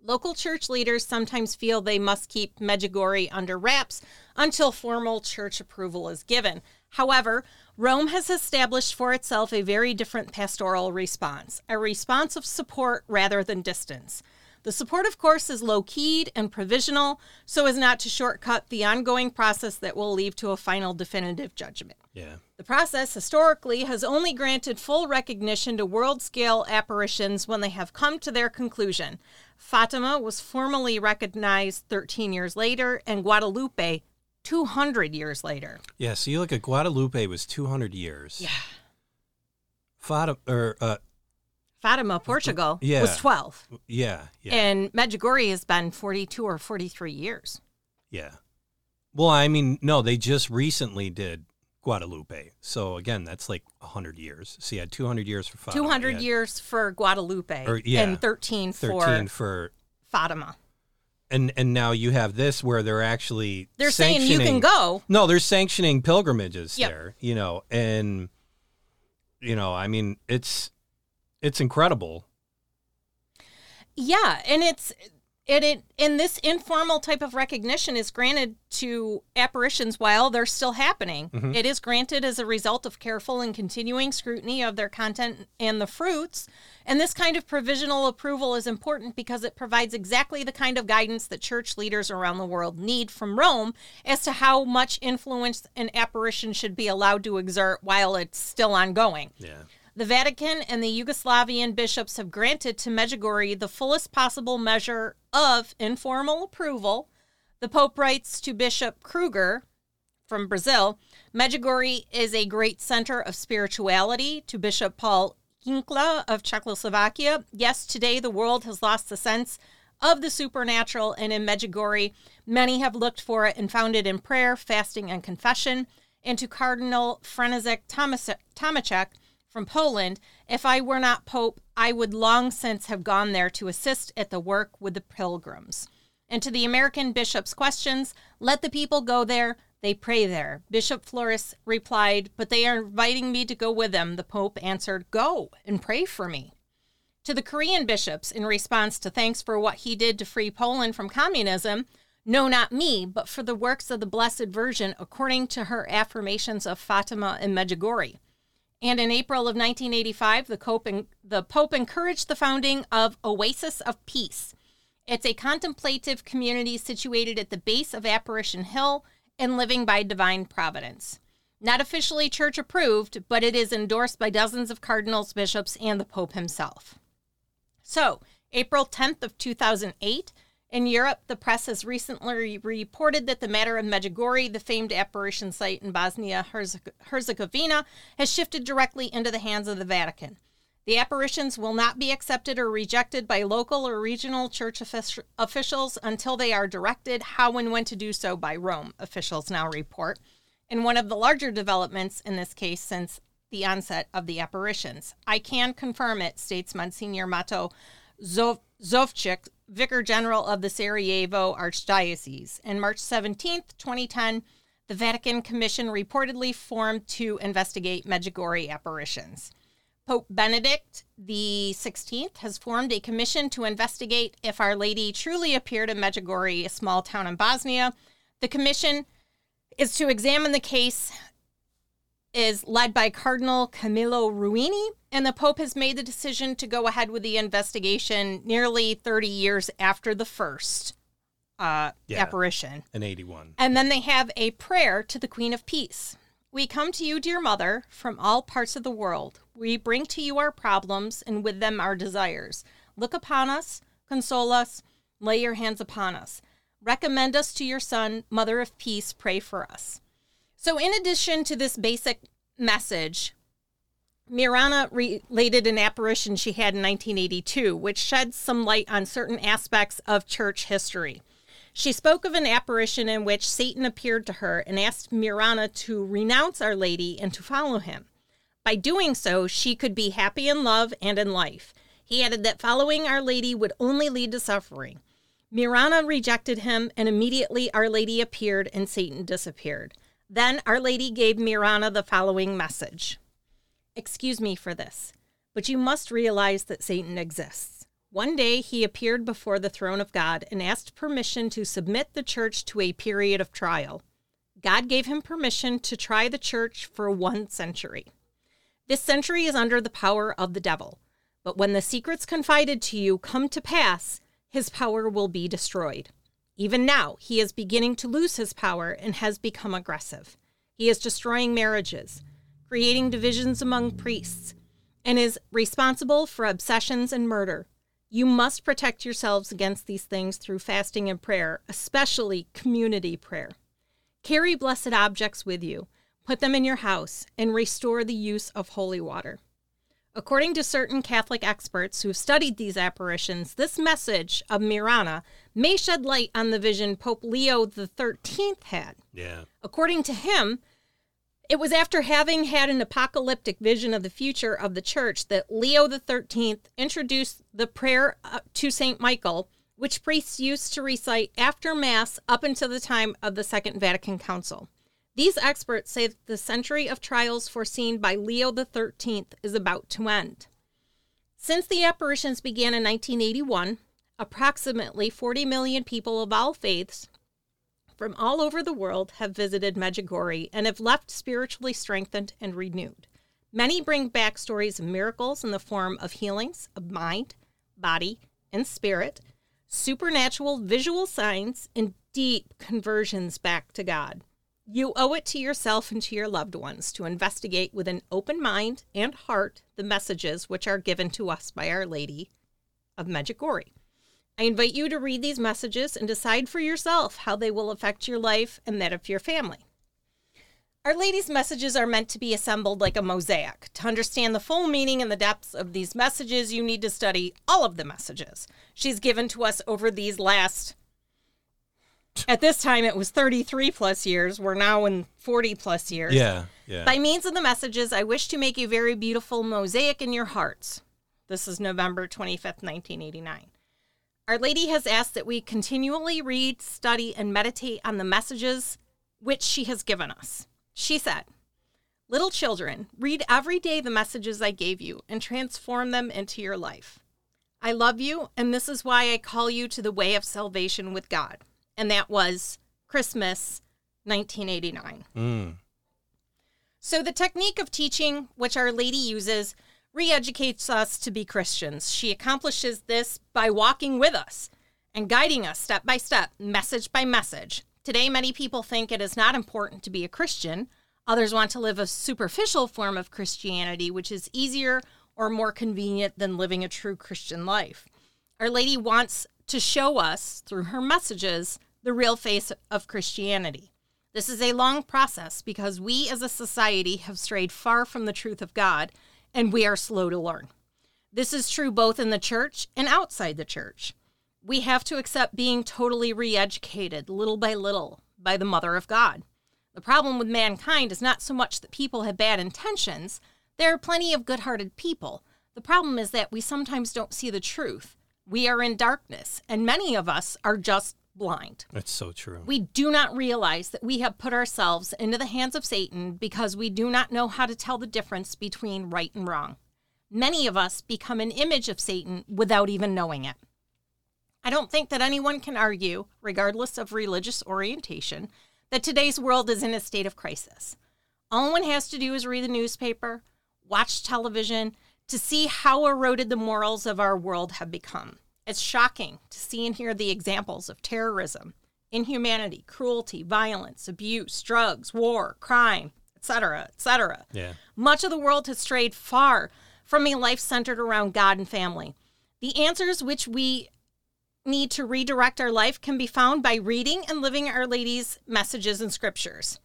Local church leaders sometimes feel they must keep Medjugorje under wraps until formal church approval is given. However, Rome has established for itself a very different pastoral response, a response of support rather than distance. The support, of course, is low keyed and provisional so as not to shortcut the ongoing process that will lead to a final definitive judgment. Yeah. The process historically has only granted full recognition to world scale apparitions when they have come to their conclusion. Fatima was formally recognized 13 years later, and Guadalupe 200 years later. Yeah. So you look at Guadalupe was 200 years. Yeah. Fatima, or uh, Fatima, Portugal, Yeah. was 12, yeah, yeah, and Medjugorje has been 42 or 43 years. yeah. Well, I mean, no, they just recently did Guadalupe. So again, that's like 100 years. So you had 200 years for Fatima. 200 had years for Guadalupe Or- yeah. and 13 for 13 for Fatima. And and now you have this where they're actually They're saying you can go. No, they're sanctioning pilgrimages Yep. there, you know, and you know, I mean, it's it's incredible. Yeah, and it's it, it and this informal type of recognition is granted to apparitions while they're still happening. Mhm. It is granted as a result of careful and continuing scrutiny of their content and the fruits. And this kind of provisional approval is important because it provides exactly the kind of guidance that church leaders around the world need from Rome as to how much influence an apparition should be allowed to exert while it's still ongoing. Yeah. The Vatican and the Yugoslavian bishops have granted to Medjugorje the fullest possible measure of informal approval. The Pope writes to Bishop Krieger from Brazil Medjugorje is a great center of spirituality. To Bishop Paul Hnilica of Czechoslovakia, yes, today the world has lost the sense of the supernatural, and in Medjugorje, many have looked for it and found it in prayer, fasting, and confession. And to Cardinal Franciszek Tomaszek from Poland, if I were not Pope, I would long since have gone there to assist at the work with the pilgrims. And to the American bishop's questions, let the people go there, they pray there. Bishop Flores replied, But they are inviting me to go with them. The Pope answered, Go and pray for me. To the Korean bishops, in response to thanks for what he did to free Poland from communism, no, not me, but for the works of the Blessed Virgin, according to her affirmations of Fatima and Medjugorje. And in April of 1985, the Pope, the Pope encouraged the founding of Oasis of Peace. It's a contemplative community situated at the base of Apparition Hill and living by divine providence. Not officially church approved, but it is endorsed by dozens of cardinals, bishops, and the Pope himself. So, April 10th of 2008, in Europe, the press has recently reported that the matter of Medjugorje, the famed apparition site in Bosnia Herzegovina, has shifted directly into the hands of the Vatican. The apparitions will not be accepted or rejected by local or regional church officials until they are directed how and when to do so by Rome, officials now report. In one of the larger developments in this case since the onset of the apparitions. I can confirm it, states Monsignor Mato Zov- Zovchik, Vicar General of the Sarajevo Archdiocese. In March 17, 2010, the Vatican Commission reportedly formed to investigate Medjugorje apparitions. Pope Benedict the 16th has formed a commission to investigate if Our Lady truly appeared in Medjugorje, a small town in Bosnia. The commission is to examine the case is led by Cardinal Camillo Ruini, and the Pope has made the decision to go ahead with the investigation nearly 30 years after the first uh, Yeah. apparition. In 81. And then they have a prayer to the Queen of Peace. We come to you, dear Mother, from all parts of the world. We bring to you our problems and with them our desires. Look upon us, console us, lay your hands upon us. Recommend us to your Son, Mother of Peace, pray for us. So, in addition to this basic message, Mirana related an apparition she had in 1982, which sheds some light on certain aspects of church history. She spoke of an apparition in which Satan appeared to her and asked Mirana to renounce Our Lady and to follow him. By doing so, she could be happy in love and in life. He added that following Our Lady would only lead to suffering. Mirana rejected him, and immediately Our Lady appeared and Satan disappeared. Then Our Lady gave Mirana the following message Excuse me for this, but you must realize that Satan exists. One day he appeared before the throne of God and asked permission to submit the church to a period of trial. God gave him permission to try the church for one century. This century is under the power of the devil, but when the secrets confided to you come to pass, his power will be destroyed. Even now, he is beginning to lose his power and has become aggressive. He is destroying marriages, creating divisions among priests, and is responsible for obsessions and murder. You must protect yourselves against these things through fasting and prayer, especially community prayer. Carry blessed objects with you, put them in your house, and restore the use of holy water. According to certain Catholic experts who have studied these apparitions, this message of Mirana may shed light on the vision Pope Leo XIII had. Yeah. According to him, it was after having had an apocalyptic vision of the future of the church that Leo XIII introduced the prayer uh, to St. Michael, which priests used to recite after Mass up until the time of the Second Vatican Council. These experts say that the century of trials foreseen by Leo XIII is about to end. Since the apparitions began in 1981, approximately 40 million people of all faiths from all over the world have visited Medjugorje and have left spiritually strengthened and renewed. Many bring back stories of miracles in the form of healings of mind, body, and spirit, supernatural visual signs, and deep conversions back to God. You owe it to yourself and to your loved ones to investigate with an open mind and heart the messages which are given to us by Our Lady of Medjugorje. I invite you to read these messages and decide for yourself how they will affect your life and that of your family. Our Lady's messages are meant to be assembled like a mosaic. To understand the full meaning and the depths of these messages, you need to study all of the messages she's given to us over these last *laughs* at this time, it was 33 plus years. We're now in 40 plus years. Yeah, yeah. By means of the messages, I wish to make a very beautiful mosaic in your hearts. This is November 25th, 1989. Our Lady has asked that we continually read, study, and meditate on the messages which she has given us. She said, Little children, read every day the messages I gave you and transform them into your life. I love you, and this is why I call you to the way of salvation with God and that was Christmas 1989. Mm. So, the technique of teaching, which Our Lady uses, re educates us to be Christians. She accomplishes this by walking with us and guiding us step by step, message by message. Today, many people think it is not important to be a Christian. Others want to live a superficial form of Christianity, which is easier or more convenient than living a true Christian life. Our Lady wants to show us through her messages the real face of Christianity. This is a long process because we as a society have strayed far from the truth of God and we are slow to learn. This is true both in the church and outside the church. We have to accept being totally re educated little by little by the Mother of God. The problem with mankind is not so much that people have bad intentions, there are plenty of good hearted people. The problem is that we sometimes don't see the truth. We are in darkness, and many of us are just blind. That's so true. We do not realize that we have put ourselves into the hands of Satan because we do not know how to tell the difference between right and wrong. Many of us become an image of Satan without even knowing it. I don't think that anyone can argue, regardless of religious orientation, that today's world is in a state of crisis. All one has to do is read the newspaper, watch television, to see how eroded the morals of our world have become. It's shocking to see and hear the examples of terrorism, inhumanity, cruelty, violence, abuse, drugs, war, crime, etc., etc. Yeah. Much of the world has strayed far from a life centered around God and family. The answers which we need to redirect our life can be found by reading and living Our Lady's messages and scriptures.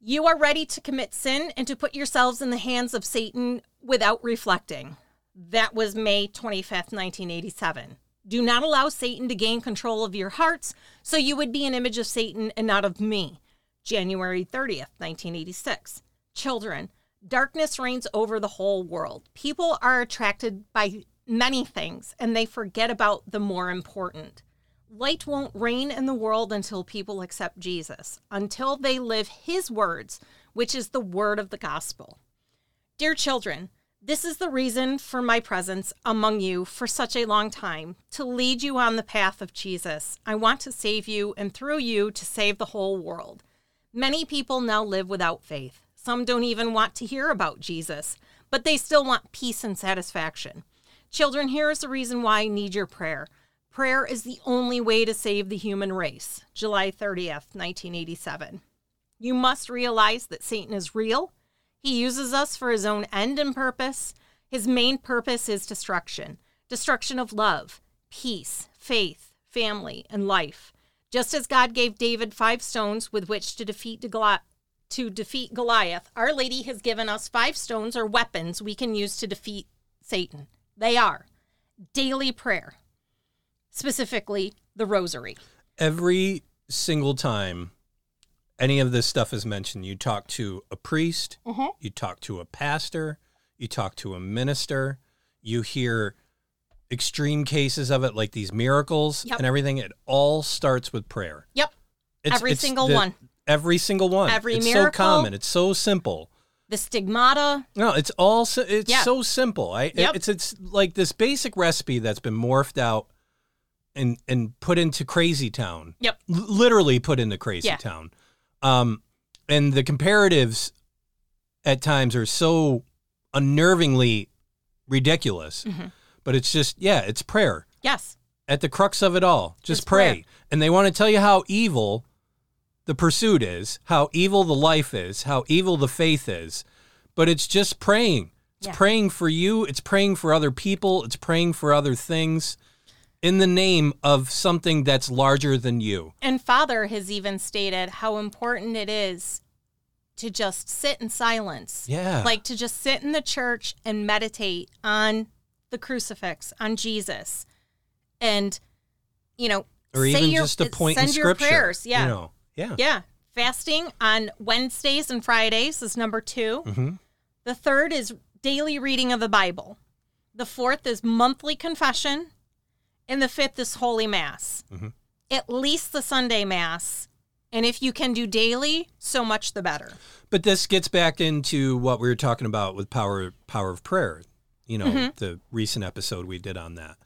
You are ready to commit sin and to put yourselves in the hands of Satan without reflecting. That was May 25th, 1987. Do not allow Satan to gain control of your hearts, so you would be an image of Satan and not of me. January 30th, 1986. Children, Darkness reigns over the whole world. People are attracted by many things and they forget about the more important. Light won't reign in the world until people accept Jesus, until they live his words, which is the word of the gospel. Dear children, this is the reason for my presence among you for such a long time, to lead you on the path of Jesus. I want to save you and through you to save the whole world. Many people now live without faith. Some don't even want to hear about Jesus, but they still want peace and satisfaction. Children, here is the reason why I need your prayer. Prayer is the only way to save the human race. July 30th, 1987. You must realize that Satan is real. He uses us for his own end and purpose. His main purpose is destruction destruction of love, peace, faith, family, and life. Just as God gave David five stones with which to defeat Goliath, to defeat Goliath, Our Lady has given us five stones or weapons we can use to defeat Satan. They are daily prayer, specifically the rosary. Every single time any of this stuff is mentioned, you talk to a priest, Mhm. you talk to a pastor, you talk to a minister, you hear extreme cases of it, like these miracles Yep. and everything. It all starts with prayer. Yep. Every single one. Every single one. Every it's miracle. so common. It's so simple. The stigmata. No, it's all so, it's Yeah. so simple. I Yep. it's it's like this basic recipe that's been morphed out and and put into Crazy Town. Yep. L- literally put into Crazy Yeah. Town. Um, and the comparatives at times are so unnervingly ridiculous. Mhm. But it's just yeah, it's prayer Yes. at the crux of it all. Just It's pray. prayer. And they want to tell you how evil the pursuit is, how evil the life is, how evil the faith is. But it's just praying. It's Yeah. praying for you, it's praying for other people, it's praying for other things in the name of something that's larger than you. And Father has even stated how important it is to just sit in silence. Yeah. Like to just sit in the church and meditate on the crucifix, on Jesus. And, you know, or say even your- just a point send in your scripture. prayers. Yeah. You know. Yeah. Yeah. Fasting on Wednesdays and Fridays is number 2 hmm The third is daily reading of the Bible. The fourth is monthly confession. And the fifth is Holy Mass. Mhm. At least the Sunday Mass. And if you can do daily, so much the better. But this gets back into what we were talking about with power power of prayer. You know, Mm-hmm. the recent episode we did on that.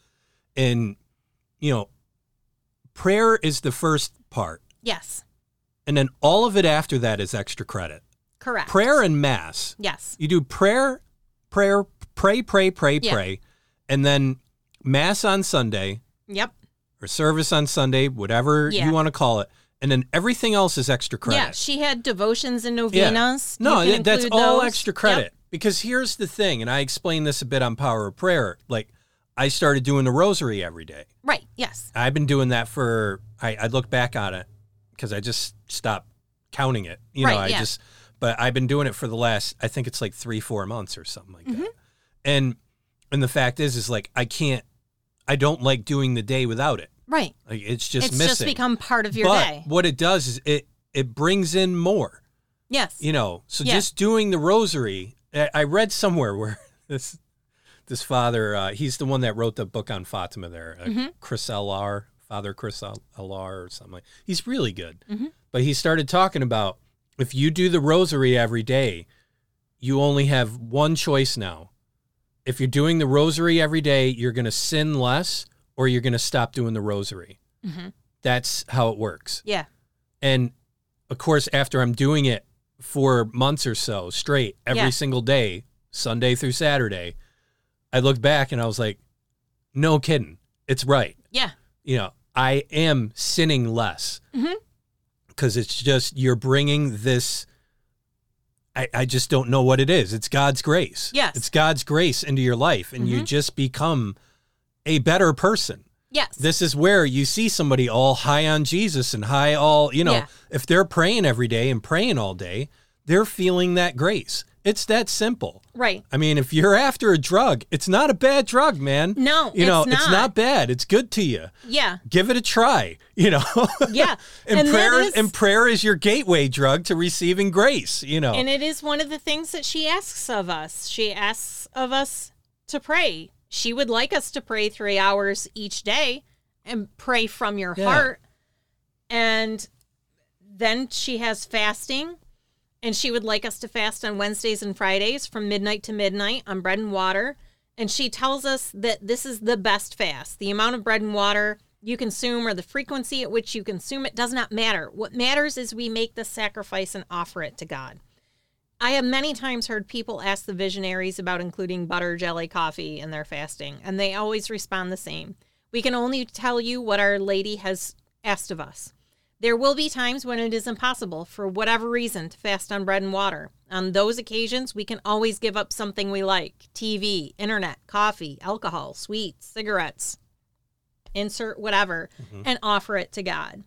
And you know, prayer is the first part. Yes, And then all of it after that is extra credit. correct. Prayer and mass. Yes. You do prayer, prayer, pray, pray, pray, Yeah. pray, and then mass on Sunday Yep. or service on Sunday, whatever Yeah. you want to call it. And then everything else is extra credit. Yeah, she had devotions and Yeah. novenas. No, You that- can that's all those. extra Yep. credit. Because here's the thing, and I explained this a bit on Power of Prayer. Like, I started doing the rosary every day. Right. Yes. I've been doing that for, I, I look back on it because I just stopped counting it. You know, I yeah. just, but I've been doing it for the last, I think it's like three, four months or something like Mm-hmm. that. And, and the fact is, is like, I can't, I don't like doing the day without it. Right. Like, it's just it's missing. just become part of your but day. what it does is it, it brings in more Yes. you know so Yeah. just doing the rosary I, read somewhere where *laughs* this this father uh, he's the one that wrote the book on fatima there uh, Mm-hmm. Chris Alar father Chris Alar or something like he's really good Mm-hmm. but he started talking about if you do the rosary every day you only have one choice now if you're doing the rosary every day you're going to sin less or you're going to stop doing the rosary Mhm. that's how it works Yeah. and of course, after I'm doing it for months or so straight, every Yeah. single day, Sunday through Saturday, I looked back and I was like, no kidding. It's right. Yeah. You know, I am sinning less because it's just, you're bringing this. I, I just don't know what it is. It's God's grace. Yes. It's God's grace into your life, and you Mhm. just become a better person Yes. this is where you see somebody all high on Jesus and high all, you know, Yeah. if they're praying every day and praying all day, they're feeling that grace. It's that simple. Right. I mean, if you're after a drug, it's not a bad drug, man. No, you know, it's it's not. not bad. It's good to you. Yeah. Give it a try. You know. *laughs* Yeah. and, And prayer is- and prayer is your gateway drug to receiving grace. You know. And it is one of the things that she asks of us. She asks of us to pray. She would like us to pray three hours each day and pray from your Yeah. heart. And then she has fasting. And she would like us to fast on Wednesdays and Fridays from midnight to midnight on bread and water. And she tells us that this is the best fast. The amount of bread and water you consume or the frequency at which you consume it does not matter. What matters is we make the sacrifice and offer it to God. I have many times heard people ask the visionaries about including butter, jelly, coffee in their fasting, and they always respond the same. We can only tell you what Our Lady has asked of us. There will be times when it is impossible, for whatever reason, to fast on bread and water. On those occasions, we can always give up something we like TV, internet, coffee, alcohol, sweets, cigarettes, insert whatever, mm-hmm. and offer it to God.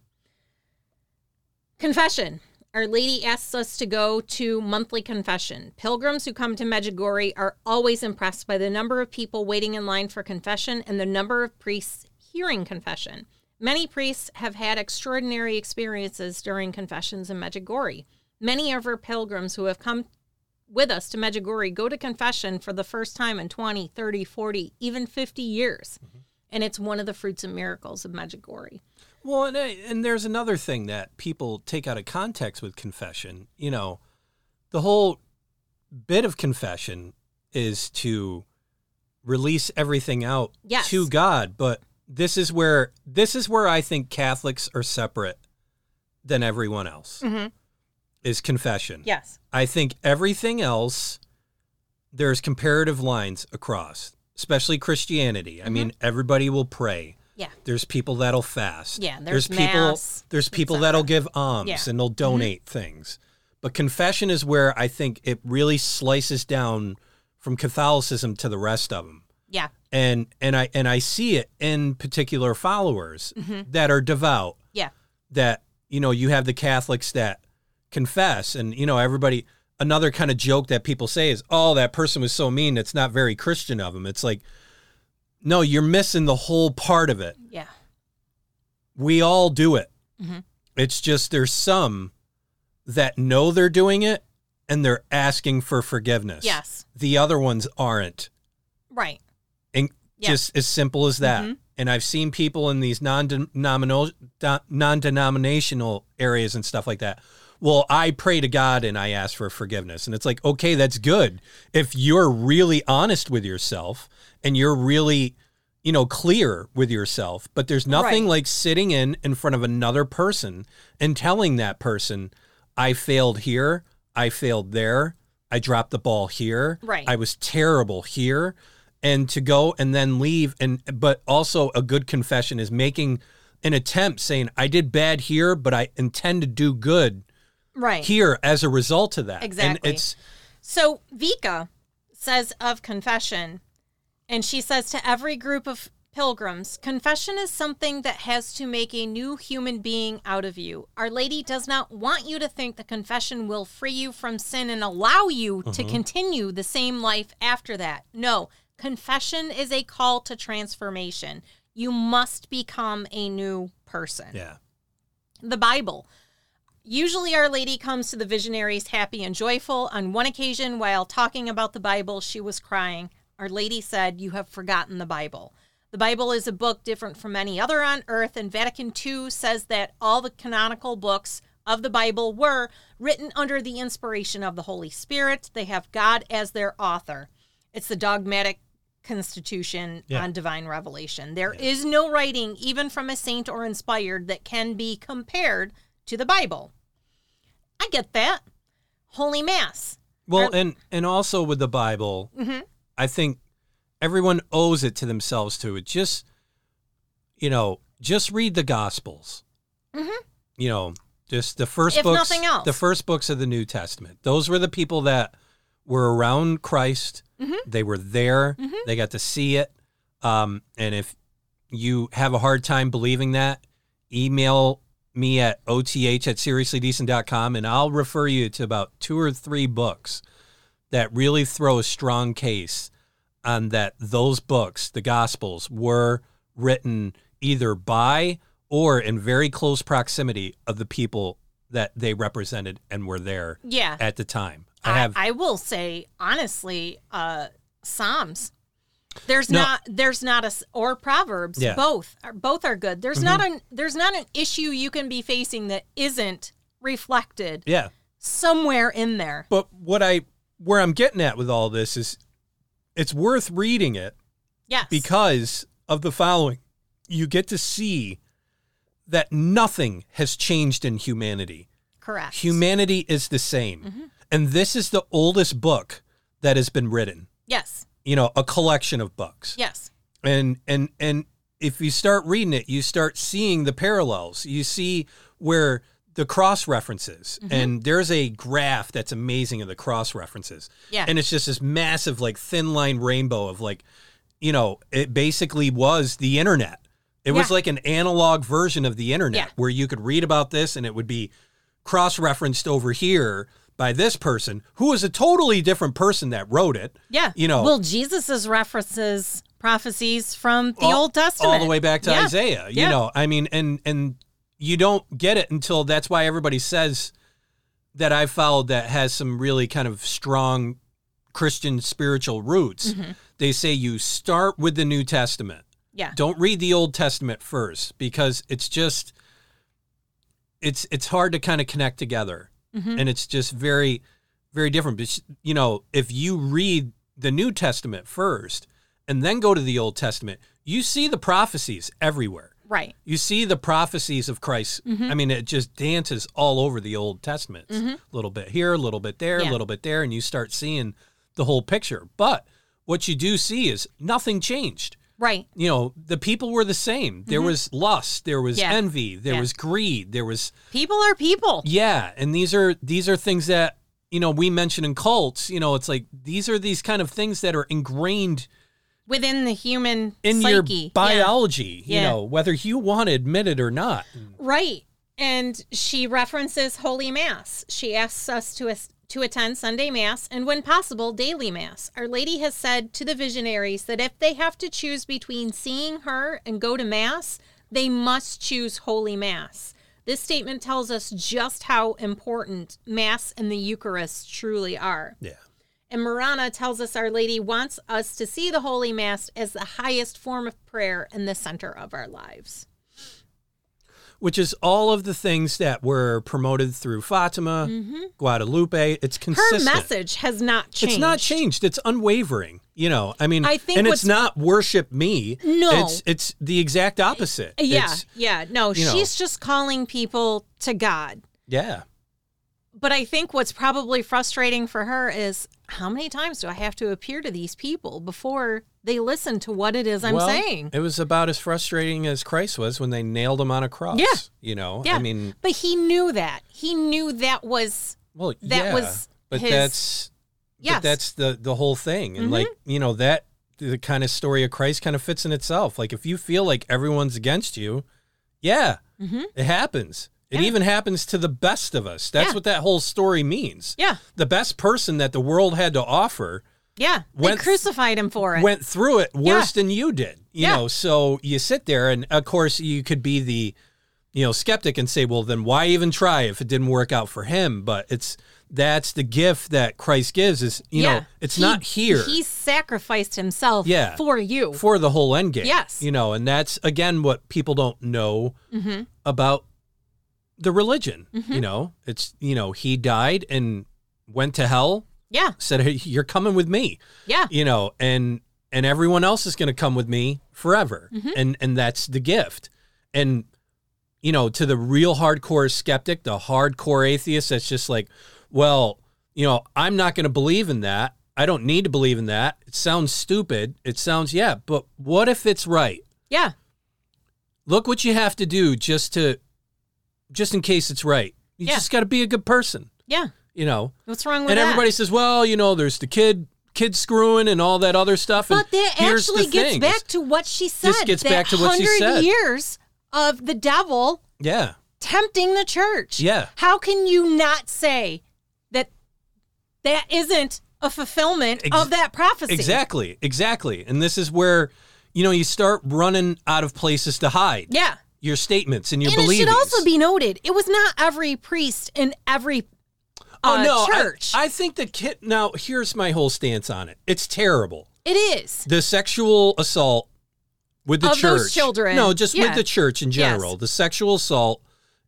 Confession. Our Lady asks us to go to monthly confession. Pilgrims who come to Medjugorje are always impressed by the number of people waiting in line for confession and the number of priests hearing confession. Many priests have had extraordinary experiences during confessions in Medjugorje. Many of our pilgrims who have come with us to Medjugorje go to confession for the first time in 20, 30, 40, even 50 years. And it's one of the fruits and miracles of Medjugorje. Well, and, uh, and there's another thing that people take out of context with confession. You know, the whole bit of confession is to release everything out Yes. to God, but this is where this is where I think Catholics are separate than everyone else. Mhm. Is confession. Yes. I think everything else there's comparative lines across, especially Christianity. I mean, everybody will pray. Yeah. There's people that'll fast. Yeah, there's people. mass, there's people that'll give alms Yeah. Mm-hmm. and they'll donate things. But confession is where I think it really slices down from Catholicism to the rest of them. Yeah. And and I and I see it in particular followers Mm-hmm. that are devout. Yeah. That you know you have the Catholics that confess, and you know everybody. Another kind of joke that people say is, "Oh, that person was so mean. It's not very Christian of him." It's like, no, you're missing the whole part of it Yeah. we all do it. Mhm. It's just there's some that know they're doing it and they're asking for forgiveness. Yes. The other ones aren't. Right. Yeah. just as simple as that. Mhm. And I've seen people in these non-denominational non-denominational areas and stuff like that. Well, I pray to God and I ask for forgiveness. And it's like, okay, that's good. If you're really honest with yourself and you're really, you know, clear with yourself, but there's nothing Right. like sitting in in front of another person and telling that person, I failed here, I failed there, I dropped the ball here, Right. I was terrible here, and to go and then leave and but also a good confession is making an attempt saying I did bad here, but I intend to do good Right. here as a result of that. Exactly. And it's So Vika says of confession, and she says to every group of pilgrims, confession is something that has to make a new human being out of you. Our Lady does not want you to think that confession will free you from sin and allow you to mm-hmm. continue the same life after that. No, confession is a call to transformation. You must become a new person yeah. the Bible. Usually, Our Lady comes to the visionaries happy and joyful. On one occasion, while talking about the Bible, she was crying. Our Lady said, You have forgotten the Bible. The Bible is a book different from any other on earth, and Vatican II says that all the canonical books of the Bible were written under the inspiration of the Holy Spirit. They have God as their author. It's the dogmatic constitution Yeah. on divine revelation. There is no writing, even from a saint or inspired, that can be compared to the Bible. I get that. Holy Mass. Well, Are- and and also with the Bible, Mm-hmm. I think everyone owes it to themselves to it. Just you know, just read the Gospels. You know, just the first Mm-hmm. If books, nothing else. the first books of the New Testament. Those were the people that were around Christ. Mm-hmm. They were there. They got to see it. Um, and if you have a hard time believing that, email me at oth at seriouslydecent.com and I'll refer you to about two or three books that really throw a strong case on that those books, the Gospels, were written either by or in very close proximity of the people that they represented and were there Yeah. at the time. I I, have I will say honestly, uh, Psalms. There's No. not there's not a or Proverbs. Yeah. Mm-hmm. Both are both are good. There's not an there's not an issue you can be facing that isn't reflected yeah. somewhere in there. But what I where I'm getting at with all this is it's worth reading it Yes. because of the following. You get to see that nothing has changed in humanity. correct. Humanity is the same. Mm-hmm. And this is the oldest book that has been written. yes. You know, a collection of books. Yes. And and and if you start reading it, you start seeing the parallels. You see where the cross references Mm-hmm. and there's a graph that's amazing of the cross references. Yeah. And it's just this massive like thin line rainbow of like you know, it basically was the internet. It was like an analog version of the internet Yeah. where you could read about this and it would be cross referenced over here by this person who was a totally different person that wrote it. Yeah. You know, Well, Jesus's references prophecies from the all- Old Testament. all the way back to Yeah. Isaiah. You Yeah. know, I mean, and and you don't get it until that's why everybody says that I've followed that has some really kind of strong Christian spiritual roots. Mm-hmm. They say you start with the New Testament. Yeah. Don't read the Old Testament first because it's just it's it's hard to kind of connect together. Mhm. And it's just very very different. But you know, if you read the New Testament first and then go to the Old Testament, you see the prophecies everywhere. Right. You see the prophecies of Christ. I mean, it just dances all over the Old Testament. A little bit here, a little bit there, a Yeah. little bit there, and you start seeing the whole picture. But what you do see is nothing changed. Right. You know, the people were the same. There mm-hmm. was lust, there was Yeah. envy, there Yeah. was greed, there was People are people. yeah, and these are these are things that you know we mention in cults. You know, it's like these are these kind of things that are ingrained Within the human in psyche. your Yeah. biology. You Yeah. know, whether you want to admit it or not. Right. And she references Holy Mass. She asks us to to attend Sunday Mass and, when possible, daily Mass. Our Lady has said to the visionaries that if they have to choose between seeing her and go to Mass, they must choose Holy Mass. This statement tells us just how important Mass and the Eucharist truly are. Yeah. And Marana tells us Our Lady wants us to see the Holy Mass as the highest form of prayer in the center of our lives. Which is all of the things that were promoted through Fatima, Guadalupe. It's Mm-hmm. Her message has not changed. It's not changed. It's unwavering. You know, I mean, I think and it's not worship me. No. it's it's the exact opposite. Yeah, It's- yeah. No, you know. she's just calling people to God. yeah. But I think what's probably frustrating for her is how many times do I have to appear to these people before they listen to what it is I'm well, saying? It was about as frustrating as Christ was when they nailed him on a cross. Yeah. You know, Yeah. I mean, But he knew that. He knew that was well, That yeah, was but his- that's yes. Mm-hmm. but that's the the whole thing, and like you know that the kind of story of Christ kind of fits in itself. Like if you feel like everyone's against you, yeah, it happens. It Mm-hmm. Yeah. even happens to the best of us. That's Yeah. what that whole story means. yeah, The best person that the world had to offer yeah. Went- they crucified him for it. went through it worse than you did. You Yeah. know, so you sit there and of course you could be the you know skeptic and say, well then why even try if it didn't work out for him? But it's that's the gift that Christ gives is you yeah, know, it's He- not here He sacrificed himself Yeah. for you. for the whole end game. Yes. You know, and that's again what people don't know Mm-hmm. about the religion. You know, it's you know, he died and went to hell, yeah, said, Hey, you're coming with me. yeah, you know and and everyone else is going to come with me forever Mm-hmm. and and that's the gift and you know to the real hardcore skeptic the hardcore atheist that's just like well you know i'm not going to believe in that i don't need to believe in that it sounds stupid it sounds yeah but what if it's right yeah. look what you have to do just to just in case it's right you Yeah. just got to be a good person Yeah. You know What's wrong with and that? And everybody says, well, you know, there's the kid kids screwing and all that other stuff. And But that actually gets back to what she said. gets back to what she 100 said. years of the devil yeah, tempting the church. Yeah. How can you not say that that isn't a fulfillment Ex- of that prophecy. Exactly, exactly. And this is where, you know, you start running out of places to hide Yeah. your statements and your And it beliefs. should also be noted, it was not every priest in every oh uh, no, I- church. I, think the kid. Now, here's my whole stance on it. It's terrible. it is. The sexual assault with the Of church. those children. No, just Yeah. with the church in general. Yes. The sexual assault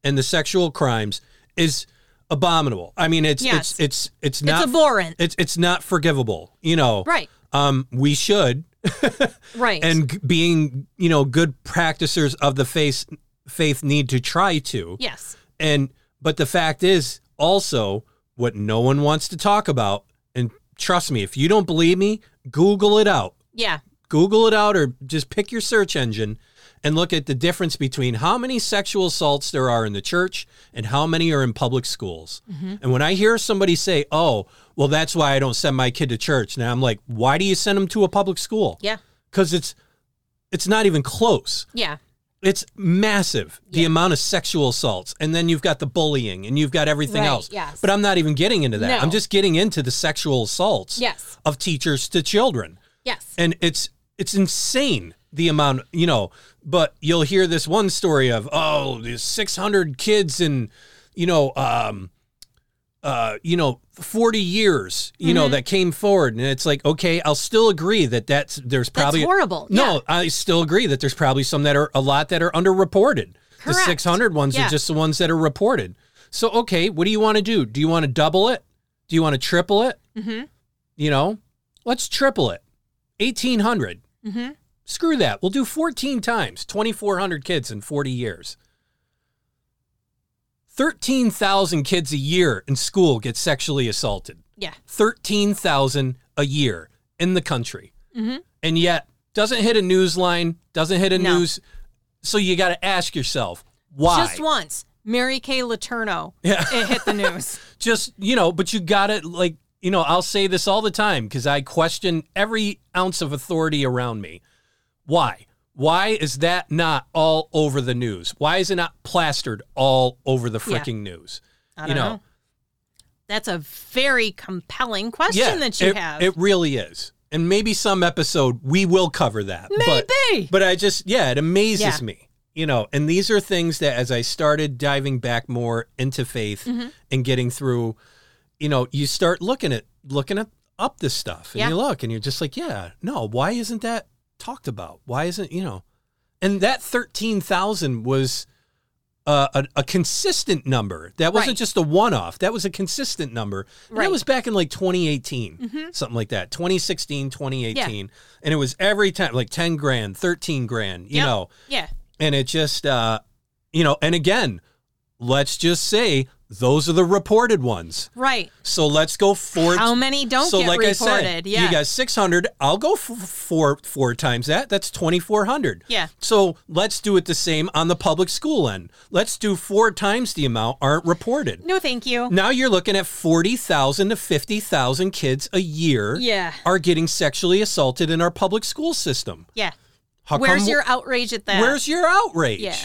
and the sexual crimes is abominable. I mean, it's Yes. it's it's it's It's not abhorrent. it's it's not forgivable. You know, Right. Um, we should *laughs* Right. and being you know good practicers of the faith faith need to try to yes. and but the fact is also what no one wants to talk about and trust me if you don't believe me google it out Yeah. google it out or just pick your search engine and look at the difference between how many sexual assaults there are in the church and how many are in public schools mm-hmm. and when i hear somebody say oh well that's why i don't send my kid to church now i'm like why do you send them to a public school Yeah. because it's it's not even close Yeah. It's massive the Yeah. amount of sexual assaults and then you've got the bullying and you've got everything Right, else yes. but i'm not even getting into that No. i'm just getting into the sexual assaults Yes. of teachers to children Yes. and it's it's insane the amount you know but you'll hear this one story of oh there's 600 kids in you know um uh you know 40 years you Mm-hmm. know that came forward and it's like okay i'll still agree that that's there's probably horrible. no Yeah. i still agree that there's probably some that are a lot that are underreported the Correct. 600 ones Yeah. are just the ones that are reported so okay what do you want to do do you want to double it do you want to triple it Mm-hmm. you know let's triple it 1800 Mm-hmm. Screw that. We'll do 14 times, 2,400 kids in 40 years. 13,000 kids a year in school get sexually assaulted. Yeah. 13,000 a year in the country. Mm-hmm. And yet, doesn't hit a news line, doesn't hit a No. news. So you got to ask yourself, why? Just once, Mary Kay Letourneau. Yeah. It hit the news. *laughs* just you know but you gotta like you know i'll say this all the time because i question every ounce of authority around me why why is that not all over the news why is it not plastered all over the Yeah. freaking news I you know, know. That's a very compelling question that you it, have. it really is and maybe some episode we will cover that but Maybe. but i just yeah it amazes Yeah. me you know and these are things that as i started diving back more into faith Mm-hmm. and getting through you know you start looking at looking at up this stuff and Yeah. you look and you're just like yeah no why isn't that talked about why isn't you know and that 13000 was uh, a, a consistent number that wasn't Right. just a one-off that was a consistent number and that Right. Mm-hmm. was back in like 2018 something like that 2016 2018 and it was every time like 10 grand 13 grand you Yep. know Yeah. and it just uh you know and again let's just say those are the reported ones Right. so let's go four How many don't so get like reported? i said yeah. you got 600 i'll go f- four four times that that's 2400 Yeah. so let's do it the same on the public school end let's do four times the amount aren't reported no, thank you. now you're looking at 40,000 to 50,000 kids a year Yeah. are getting sexually assaulted in our public school system. Yeah. How Where's come- your outrage at that? Where's your outrage? Yeah.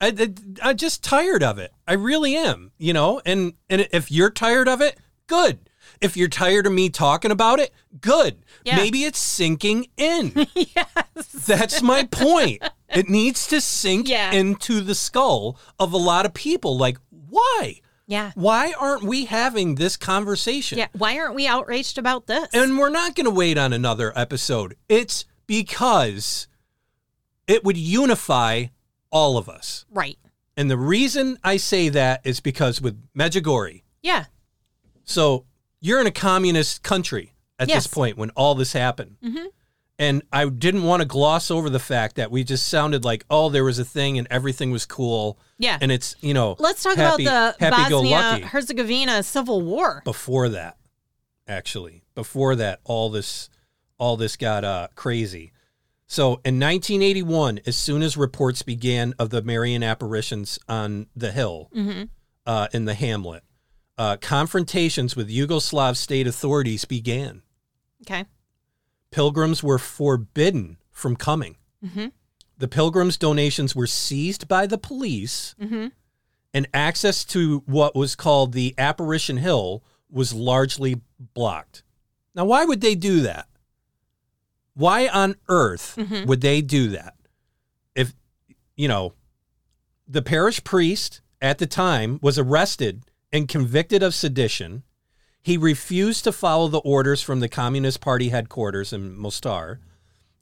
I, I, I'm just tired of it. I really am, you know? And and if you're tired of it, good. If you're tired of me talking about it, good. Yeah. Maybe it's sinking in. *laughs* yes. That's my point. It needs to sink Yeah. into the skull of a lot of people. Like, why? Yeah. Why aren't we having this conversation? Yeah. Why aren't we outraged about this? And we're not going to wait on another episode. It's because it would unify all of us. right. And the reason I say that is because with Medjugorje, Yeah. so you're in a communist country at Yes. this point when all this happened. Mhm. And I didn't want to gloss over the fact that we just sounded like, oh, there was a thing and everything was cool. Yeah. And it's, you know, Let's talk happy, about the Bosnia. Herzegovina civil war. before that actually before that all this all this got uh crazy so in 1981 as soon as reports began of the marian apparitions on the hill Mm-hmm. uh, in the hamlet uh, confrontations with yugoslav state authorities began Okay. pilgrims were forbidden from coming Mm-hmm. the pilgrims donations were seized by the police Mm-hmm. and access to what was called the apparition hill was largely blocked Now, why would they do that? Why on earth Mhm. would they do that? If, you know, the parish priest at the time was arrested and convicted of sedition. He refused to follow the orders from the Communist Party headquarters in Mostar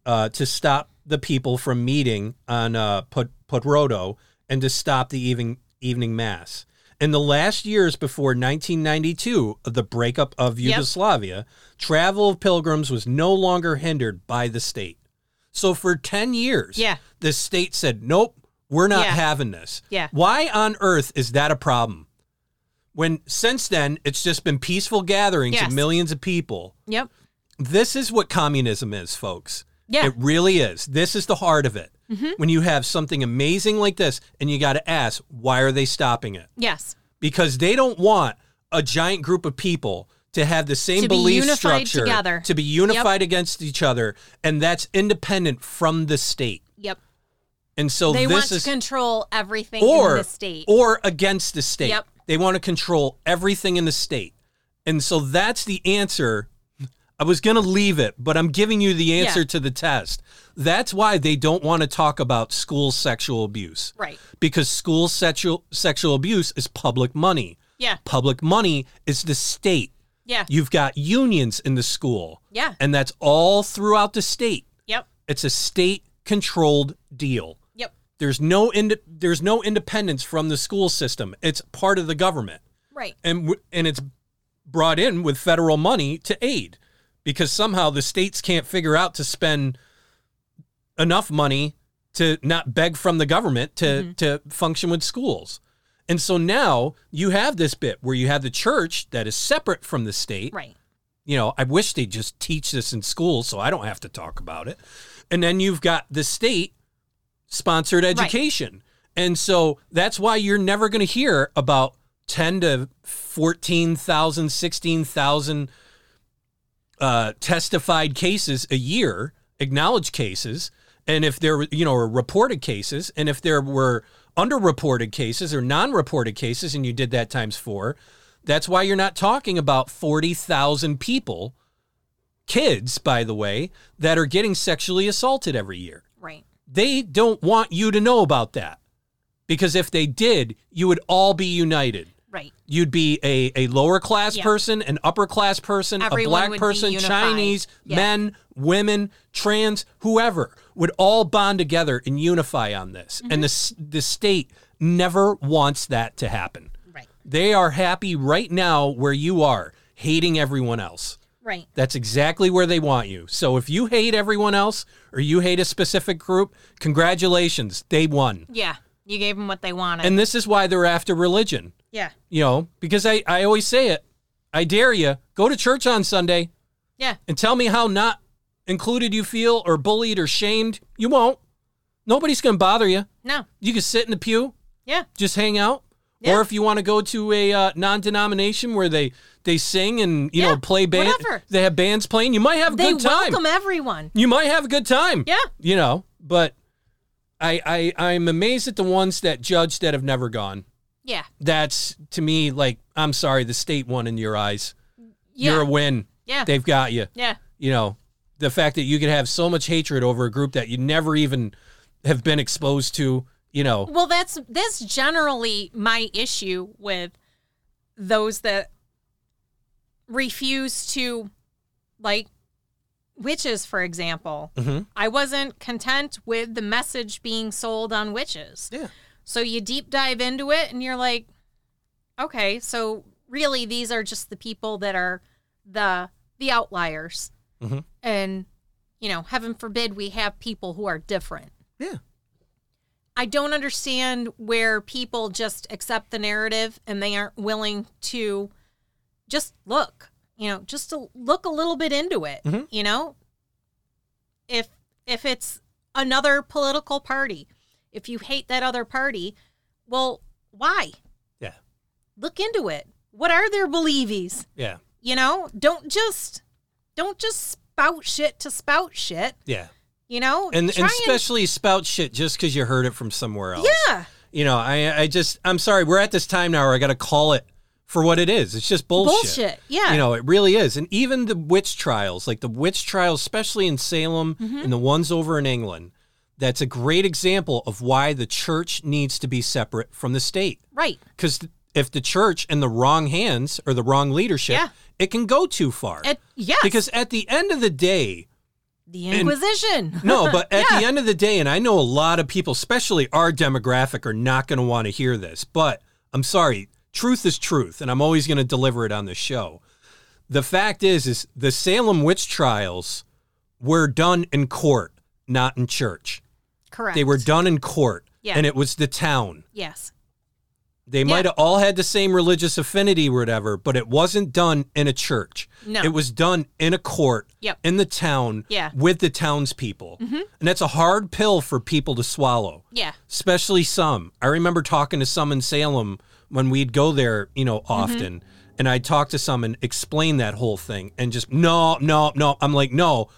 uh, to stop the people from meeting on uh, Pod- Podbrdo and to stop the evening, evening mass. In the last years before 1992, of the breakup of Yep. Yugoslavia, travel of pilgrims was no longer hindered by the state. So for 10 years, Yeah. the state said, nope, we're not Yeah. having this. Yeah. Why on earth is that a problem? When since then, it's just been peaceful gatherings Yes. of millions of people. Yep. This is what communism is, folks. Yeah. It really is. This is the heart of it. Mm-hmm. When you have something amazing like this, and you got to ask, why are they stopping it? Yes. Because they don't want a giant group of people to have the same To belief unified structure, together. to be unified against each other, and that's independent from the state. Yep. And so They want is to control everything or in the state. or against the state. Yep. They want to control everything in the state. And so that's the answer. I was going to leave it, but I'm giving you the answer Yeah. to the test. That's why they don't want to talk about school sexual abuse. right. Because school sexual sexual abuse is public money. Yeah. Public money is the state. Yeah. You've got unions in the school. Yeah. And that's all throughout the state. Yep. It's a state controlled deal. Yep. There's no ind- there's no independence from the school system. It's part of the government, Right. and w- and it's brought in with federal money to aid, because somehow the states can't figure out to spend enough money to not beg from the government to Mm-hmm. to function with schools. And so now you have this bit where you have the church that is separate from the state Right. you know, I wish they'd just teach this in school so I don't have to talk about it. And then you've got the state sponsored education. And so that's why you're never going to hear about 10 to 14,000, 16,000 uh, testified cases a year, acknowledged cases. And if there were, you know, or reported cases, and if there were underreported cases or non-reported cases, and you did that times four, that's why you're not talking about 40,000 people, kids, by the way, that are getting sexually assaulted every year. Right. They don't want you to know about that. Because if they did, you would all be united. Right. You'd be a, a lower class Yeah. person, an upper class person, Everyone a black person. Chinese, Yeah. men, women, trans, whoever would all bond together and unify on this. Mm-hmm. And the, the state never wants that to happen. Right. They are happy right now where you are, hating everyone else. Right. That's exactly where they want you. So if you hate everyone else or you hate a specific group, congratulations, they won. Yeah. You gave them what they wanted. And this is why they're after religion. Yeah. You know, because I, I always say it. I dare you, go to church on Sunday Yeah. and tell me how not included you feel or bullied or shamed. You won't. Nobody's going to bother you. No. You can sit in the pew, Yeah. just hang out. Yeah. Or if you want to go to a uh, non-denomination where they they sing and you Yeah, know play band, whatever. they have bands playing. You might have a They good time. They welcome everyone. You might have a good time. Yeah. You know, but I I I'm amazed at the ones that judge that have never gone. Yeah. That's to me like I'm sorry, the state won in your eyes. Yeah. You're a win. yeah. They've got you. yeah. You know, the fact that you could have so much hatred over a group that you never even have been exposed to. You know, Well, that's that's generally my issue with those that refuse to like witches, for example. Mhm. I wasn't content with the message being sold on witches. Yeah. So you deep dive into it and you're like, okay, so really these are just the people that are the the outliers. Mhm. And you know, heaven forbid we have people who are different. yeah, I don't understand where people just accept the narrative and they aren't willing to just look, you know, just to look a little bit into it, Mhm. you know? If if it's another political party, if you hate that other party, well, why? yeah, Look into it. What are their believies? yeah, You know, don't just don't just spout shit to spout shit, yeah. you know? And, and especially spout shit just because you heard it from somewhere else. Yeah. You know, I I just I'm sorry. We're at this time now where I got to call it for what it is. It's just bullshit. Bullshit. Yeah. You know, it really is. And even the witch trials, like the witch trials, especially in Salem Mm-hmm. and the ones over in England, that's a great example of why the church needs to be separate from the state. right. Because if the church in the wrong hands or the wrong leadership, Yeah. it can go too far. At, yes. Because at the end of the day, the Inquisition. no, *laughs* but at Yeah. the end of the day, and I know a lot of people, especially our demographic, are not going to want to hear this, but I'm sorry, truth is truth, and I'm always going to deliver it on the show. The fact is, is the Salem witch trials were done in court, not in church. Correct. They were done in court, Yeah. and it was the town. Yes. They might have all had the same religious affinity or whatever, but it wasn't done in a church. No. It was done in a court Yep. in the town Yeah. Mm-hmm. with the townspeople. And that's a hard pill for people to swallow, Yeah. especially some. I remember talking to some in Salem when we'd go there, you know, Mm-hmm. often. And I'd talk to some and explain that whole thing and just, no, no, no. I'm like, no,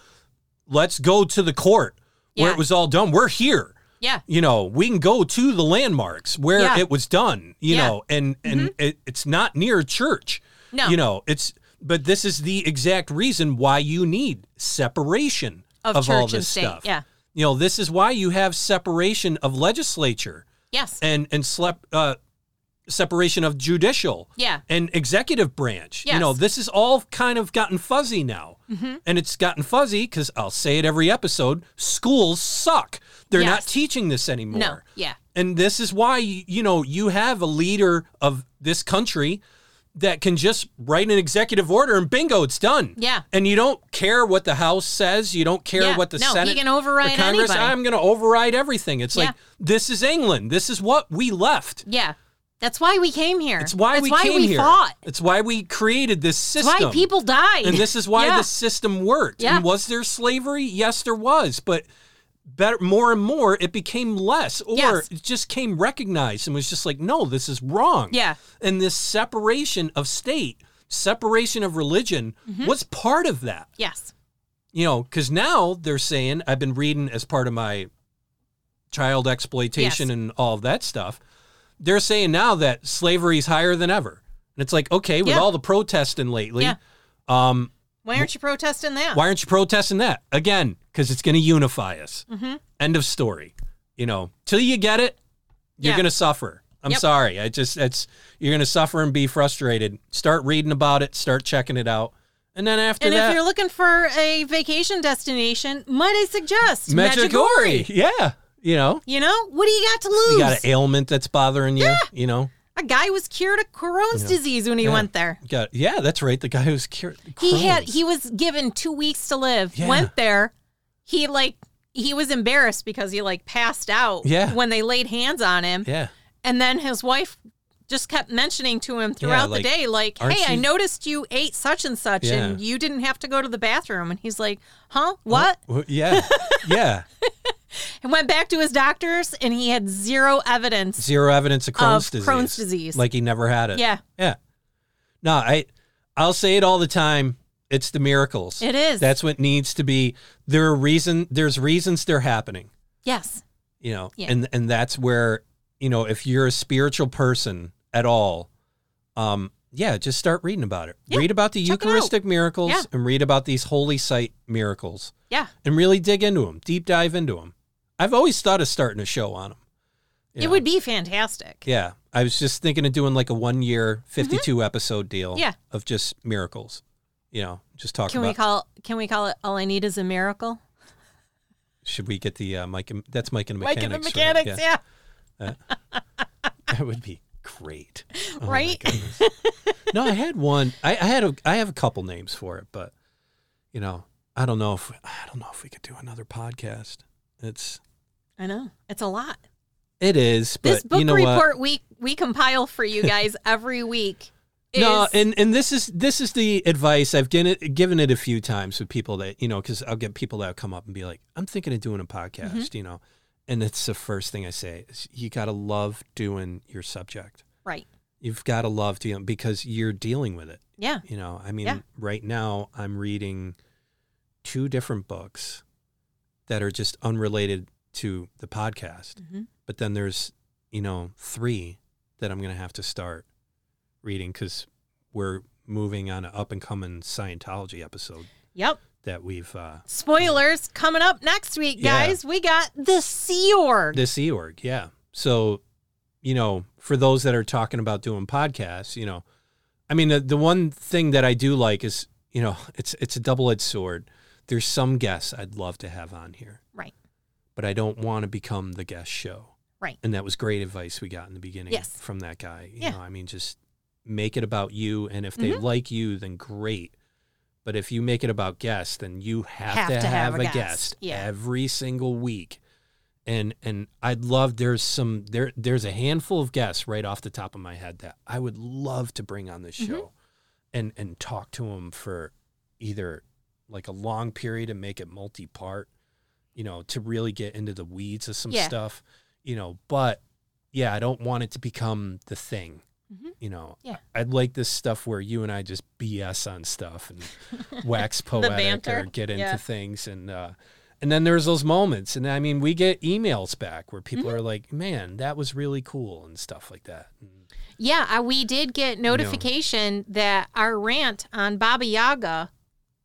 let's go to the court where it was all done. We're here Yeah. you know we can go to the landmarks where Yeah. it was done you Yeah. know and and it, it's not near church No. you know it's but this is the exact reason why you need separation Of all this stuff yeah. you know this is why you have separation of legislature Yes. and and slep, uh, separation of judicial Yeah. and executive branch. You know, this is all kind of gotten fuzzy now. Mm-hmm. And it's gotten fuzzy because I'll say it every episode schools suck. They're not teaching this anymore. No. Yeah. And this is why, you know, you have a leader of this country that can just write an executive order and bingo, it's done. Yeah. And you don't care what the House says. You don't care Yeah. what the No, he Senate can override Congress. anybody. I'm going to override everything. It's Yeah. like, this is England. This is what we left. Yeah. That's why we came here. It's why That's we why came we here. fought. It's why we created this It's system. why people died. and this is why Yeah. the system worked. Yeah. And was there slavery? Yes, there was, but better more and more it became less or Yes. it just came recognized and was just like no this is wrong Yeah. and this separation of state separation of religion Mm-hmm. was part of that Yes. you know because now they're saying i've been reading as part of my child exploitation Yes. and all of that stuff they're saying now that slavery is higher than ever and it's like okay with Yeah. all the protesting lately Yeah. um Why aren't you protesting that? why aren't you protesting that again because it's going to unify us Mm-hmm. end of story you know till you get it you're Yeah. going to suffer i'm Yep. sorry i just it's you're going to suffer and be frustrated start reading about it start checking it out and then after And that if you're looking for a vacation destination, might I suggest Medjugorje. yeah you know You know, what do you got to lose? you got an ailment that's bothering you yeah. you know a guy was cured of Crohn's disease when he Yeah. went there. Got yeah that's right the guy was cured He had he was given two weeks to live. Yeah. Went there. He like he was embarrassed because he like passed out Yeah. when they laid hands on him. yeah And then his wife just kept mentioning to him throughout like, the day, like, hey, I noticed you ate such and such and you didn't have to go to the bathroom. And he's like, huh? What? Yeah *laughs* yeah *laughs* And went back to his doctors and he had zero evidence. zero evidence of Crohn's Of disease Crohn's disease. like he never had it Yeah, Yeah. No, I I'll say it all the time. It's the miracles. it is. That's what needs to be. There are reason there's reasons they're happening, yes. you know. Yeah. And and that's where, you know, if you're a spiritual person at all, um yeah, just start reading about it. Yeah, read about the check. Eucharistic miracles Yeah. and read about these holy site miracles Yeah. and really dig into them, deep dive into them. I've always thought of starting a show on them. It would be fantastic. Yeah. I was just thinking of doing like a one year, 52 episode deal Mm-hmm. Yeah. of just miracles. You know, just talk Can about we call can we call it all I need is a miracle? should we get the uh, Mike and that's Mike and the Mike Mechanics. and the right? mechanics, yeah. That would be great. Oh, Right? no, I had one. I, I had a I have a couple names for it, but you know, I don't know if I don't know if we could do another podcast. It's I know. It's a lot. it is, but this book you know what? report we we compile for you *laughs* guys every week. No, is- and and this is this is the advice I've given it, given it a few times with people that you know because I'll get people that come up and be like, I'm thinking of doing a podcast, Mm-hmm. you know, and it's the first thing I say is you got to love doing your subject. right. You've got to love doing because you're dealing with it. Yeah. You know, I mean, Yeah. right now I'm reading two different books that are just unrelated to the podcast, Mhm. but then there's you know three that I'm gonna have to start reading because we're moving on an up and coming Scientology episode Yep. that we've uh, Spoilers coming up next week, Yeah. guys. We got the Sea Org. the Sea Org. Yeah. So, you know, for those that are talking about doing podcasts, you know, I mean, the, the one thing that I do like is, you know, *laughs* it's it's a double edged sword. There's some guests I'd love to have on here, right. But I don't want to become the guest show. Right. And that was great advice we got in the beginning Yes. from that guy. You Yeah. know, I mean, just make it about you. And if they Mhm. like you, then great. But if you make it about guests, then you have, Have to, to have, have a guest. guest, Yeah. every single week. And and I'd love there's some there there's a handful of guests right off the top of my head that I would love to bring on this Mhm. show and and talk to them for either like a long period and make it multi-part, you know, to really get into the weeds of some Yeah. stuff, you know, but yeah, I don't want it to become the thing. Mhm. You know, Yeah. I'd like this stuff where you and I just BS on stuff and *laughs* wax poetic or get into Yeah. things and uh and then there's those moments and I mean we get emails back where people Mm-hmm. are like, "Man, that was really cool" and stuff like that. And Yeah, uh, we did get notification that our rant on Baba Yaga,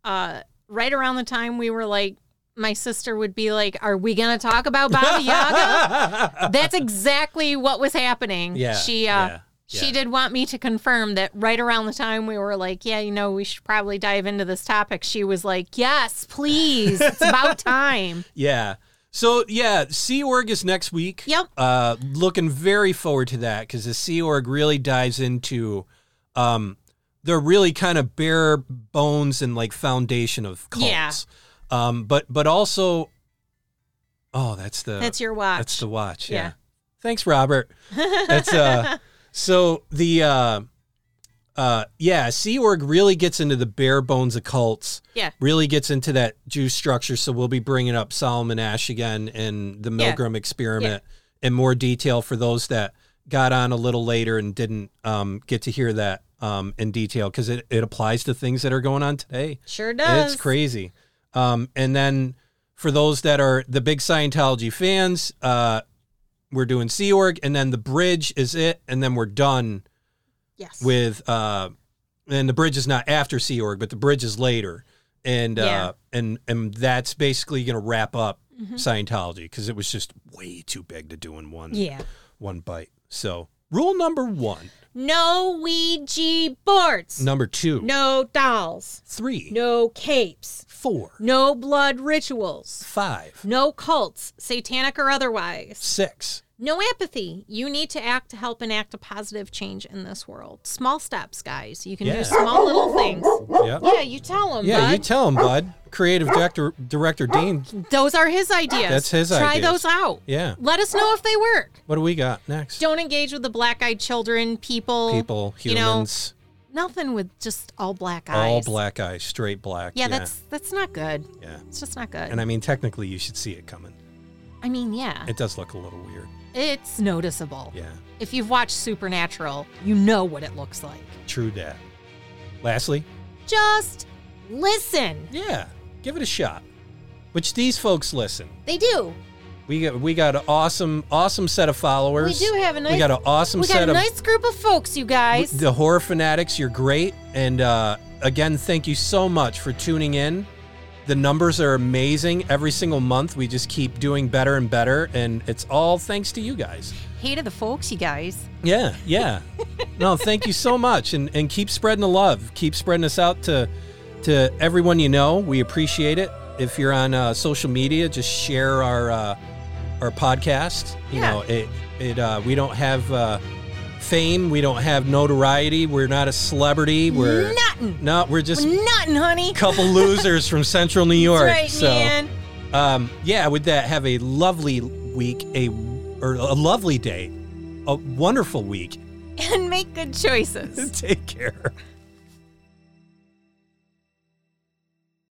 uh, right around the time we were like, my sister would be like, "Are we gonna talk about Baba Yaga?" *laughs* That's exactly what was happening. Yeah, she uh, yeah, she yeah. did want me to confirm that right around the time we were like, "Yeah, you know, we should probably dive into this topic." She was like, "Yes, please, it's about *laughs* time." Yeah. So yeah, Sea Org is next week. Yep. Uh, looking very forward to that because the Sea Org really dives into, um, the really kind of bare bones and like foundation of cults. Yeah. Um, but but also, oh, that's the That's your watch. that's the watch. Yeah. Yeah. Thanks, Robert. That's uh. *laughs* so the uh, uh, yeah, Sea Org really gets into the bare bones of cults yeah. really gets into that juice structure. So we'll be bringing up Solomon Asch again and the Yeah. Milgram experiment in more detail for those that got on a little later and didn't um, get to hear that um, in detail because it, it applies to things that are going on today. Sure does. It's crazy. Um, and then for those that are the big Scientology fans, uh, we're doing Sea Org, and then the bridge is it, and then we're done Yes. with uh and the bridge is not after Sea Org, but the bridge is later. And Yeah. uh and and that's basically gonna wrap up Mhm. Scientology because it was just way too big to do in one yeah. one bite. So rule number one. No Ouija boards. Number two. No dolls. Three. No capes. Four. No blood rituals. Five. No cults, satanic or otherwise. Six. No apathy. You need to act to help enact a positive change in this world. Small steps, guys. You can Yeah. do small little things. Yeah. Yeah, you tell them, Yeah, bud. you tell him, bud. Creative director director Dean. those are his ideas. That's his idea. Try ideas. those out. Yeah. Let us know if they work. What do we got next? Don't engage with the black-eyed children, people. People, you know, humans, nothing with just all black eyes. all black eyes, straight black. Yeah, that's that's not good. yeah. It's just not good. And I mean, technically, you should see it coming. I mean, yeah, It does look a little weird. it's noticeable. Yeah. If you've watched Supernatural, you know what it looks like. True that. Lastly, Just listen. yeah, give it a shot. Which these folks listen. They do. We got we got an awesome awesome set of followers. We do have a nice. We got an awesome we got set a of nice group of folks, you guys. the horror fanatics. You're great, and uh, again, thank you so much for tuning in. The numbers are amazing every single month. We just keep doing better and better, and it's all thanks to you guys. Hey to the folks, you guys. Yeah, yeah. *laughs* no, thank you so much, and and keep spreading the love. Keep spreading us out to to everyone you know. We appreciate it. If you're on uh, social media, just share our uh, our podcast. You Yeah. know, it it uh, we don't have uh, fame. We don't have notoriety. We're not a celebrity. We're Nothing. no. We're just a Nothing, honey. couple *laughs* losers from Central New York. That's right, so man. um, yeah, with that, have a lovely week, a or a lovely day, a wonderful week. And make good choices. *laughs* Take care.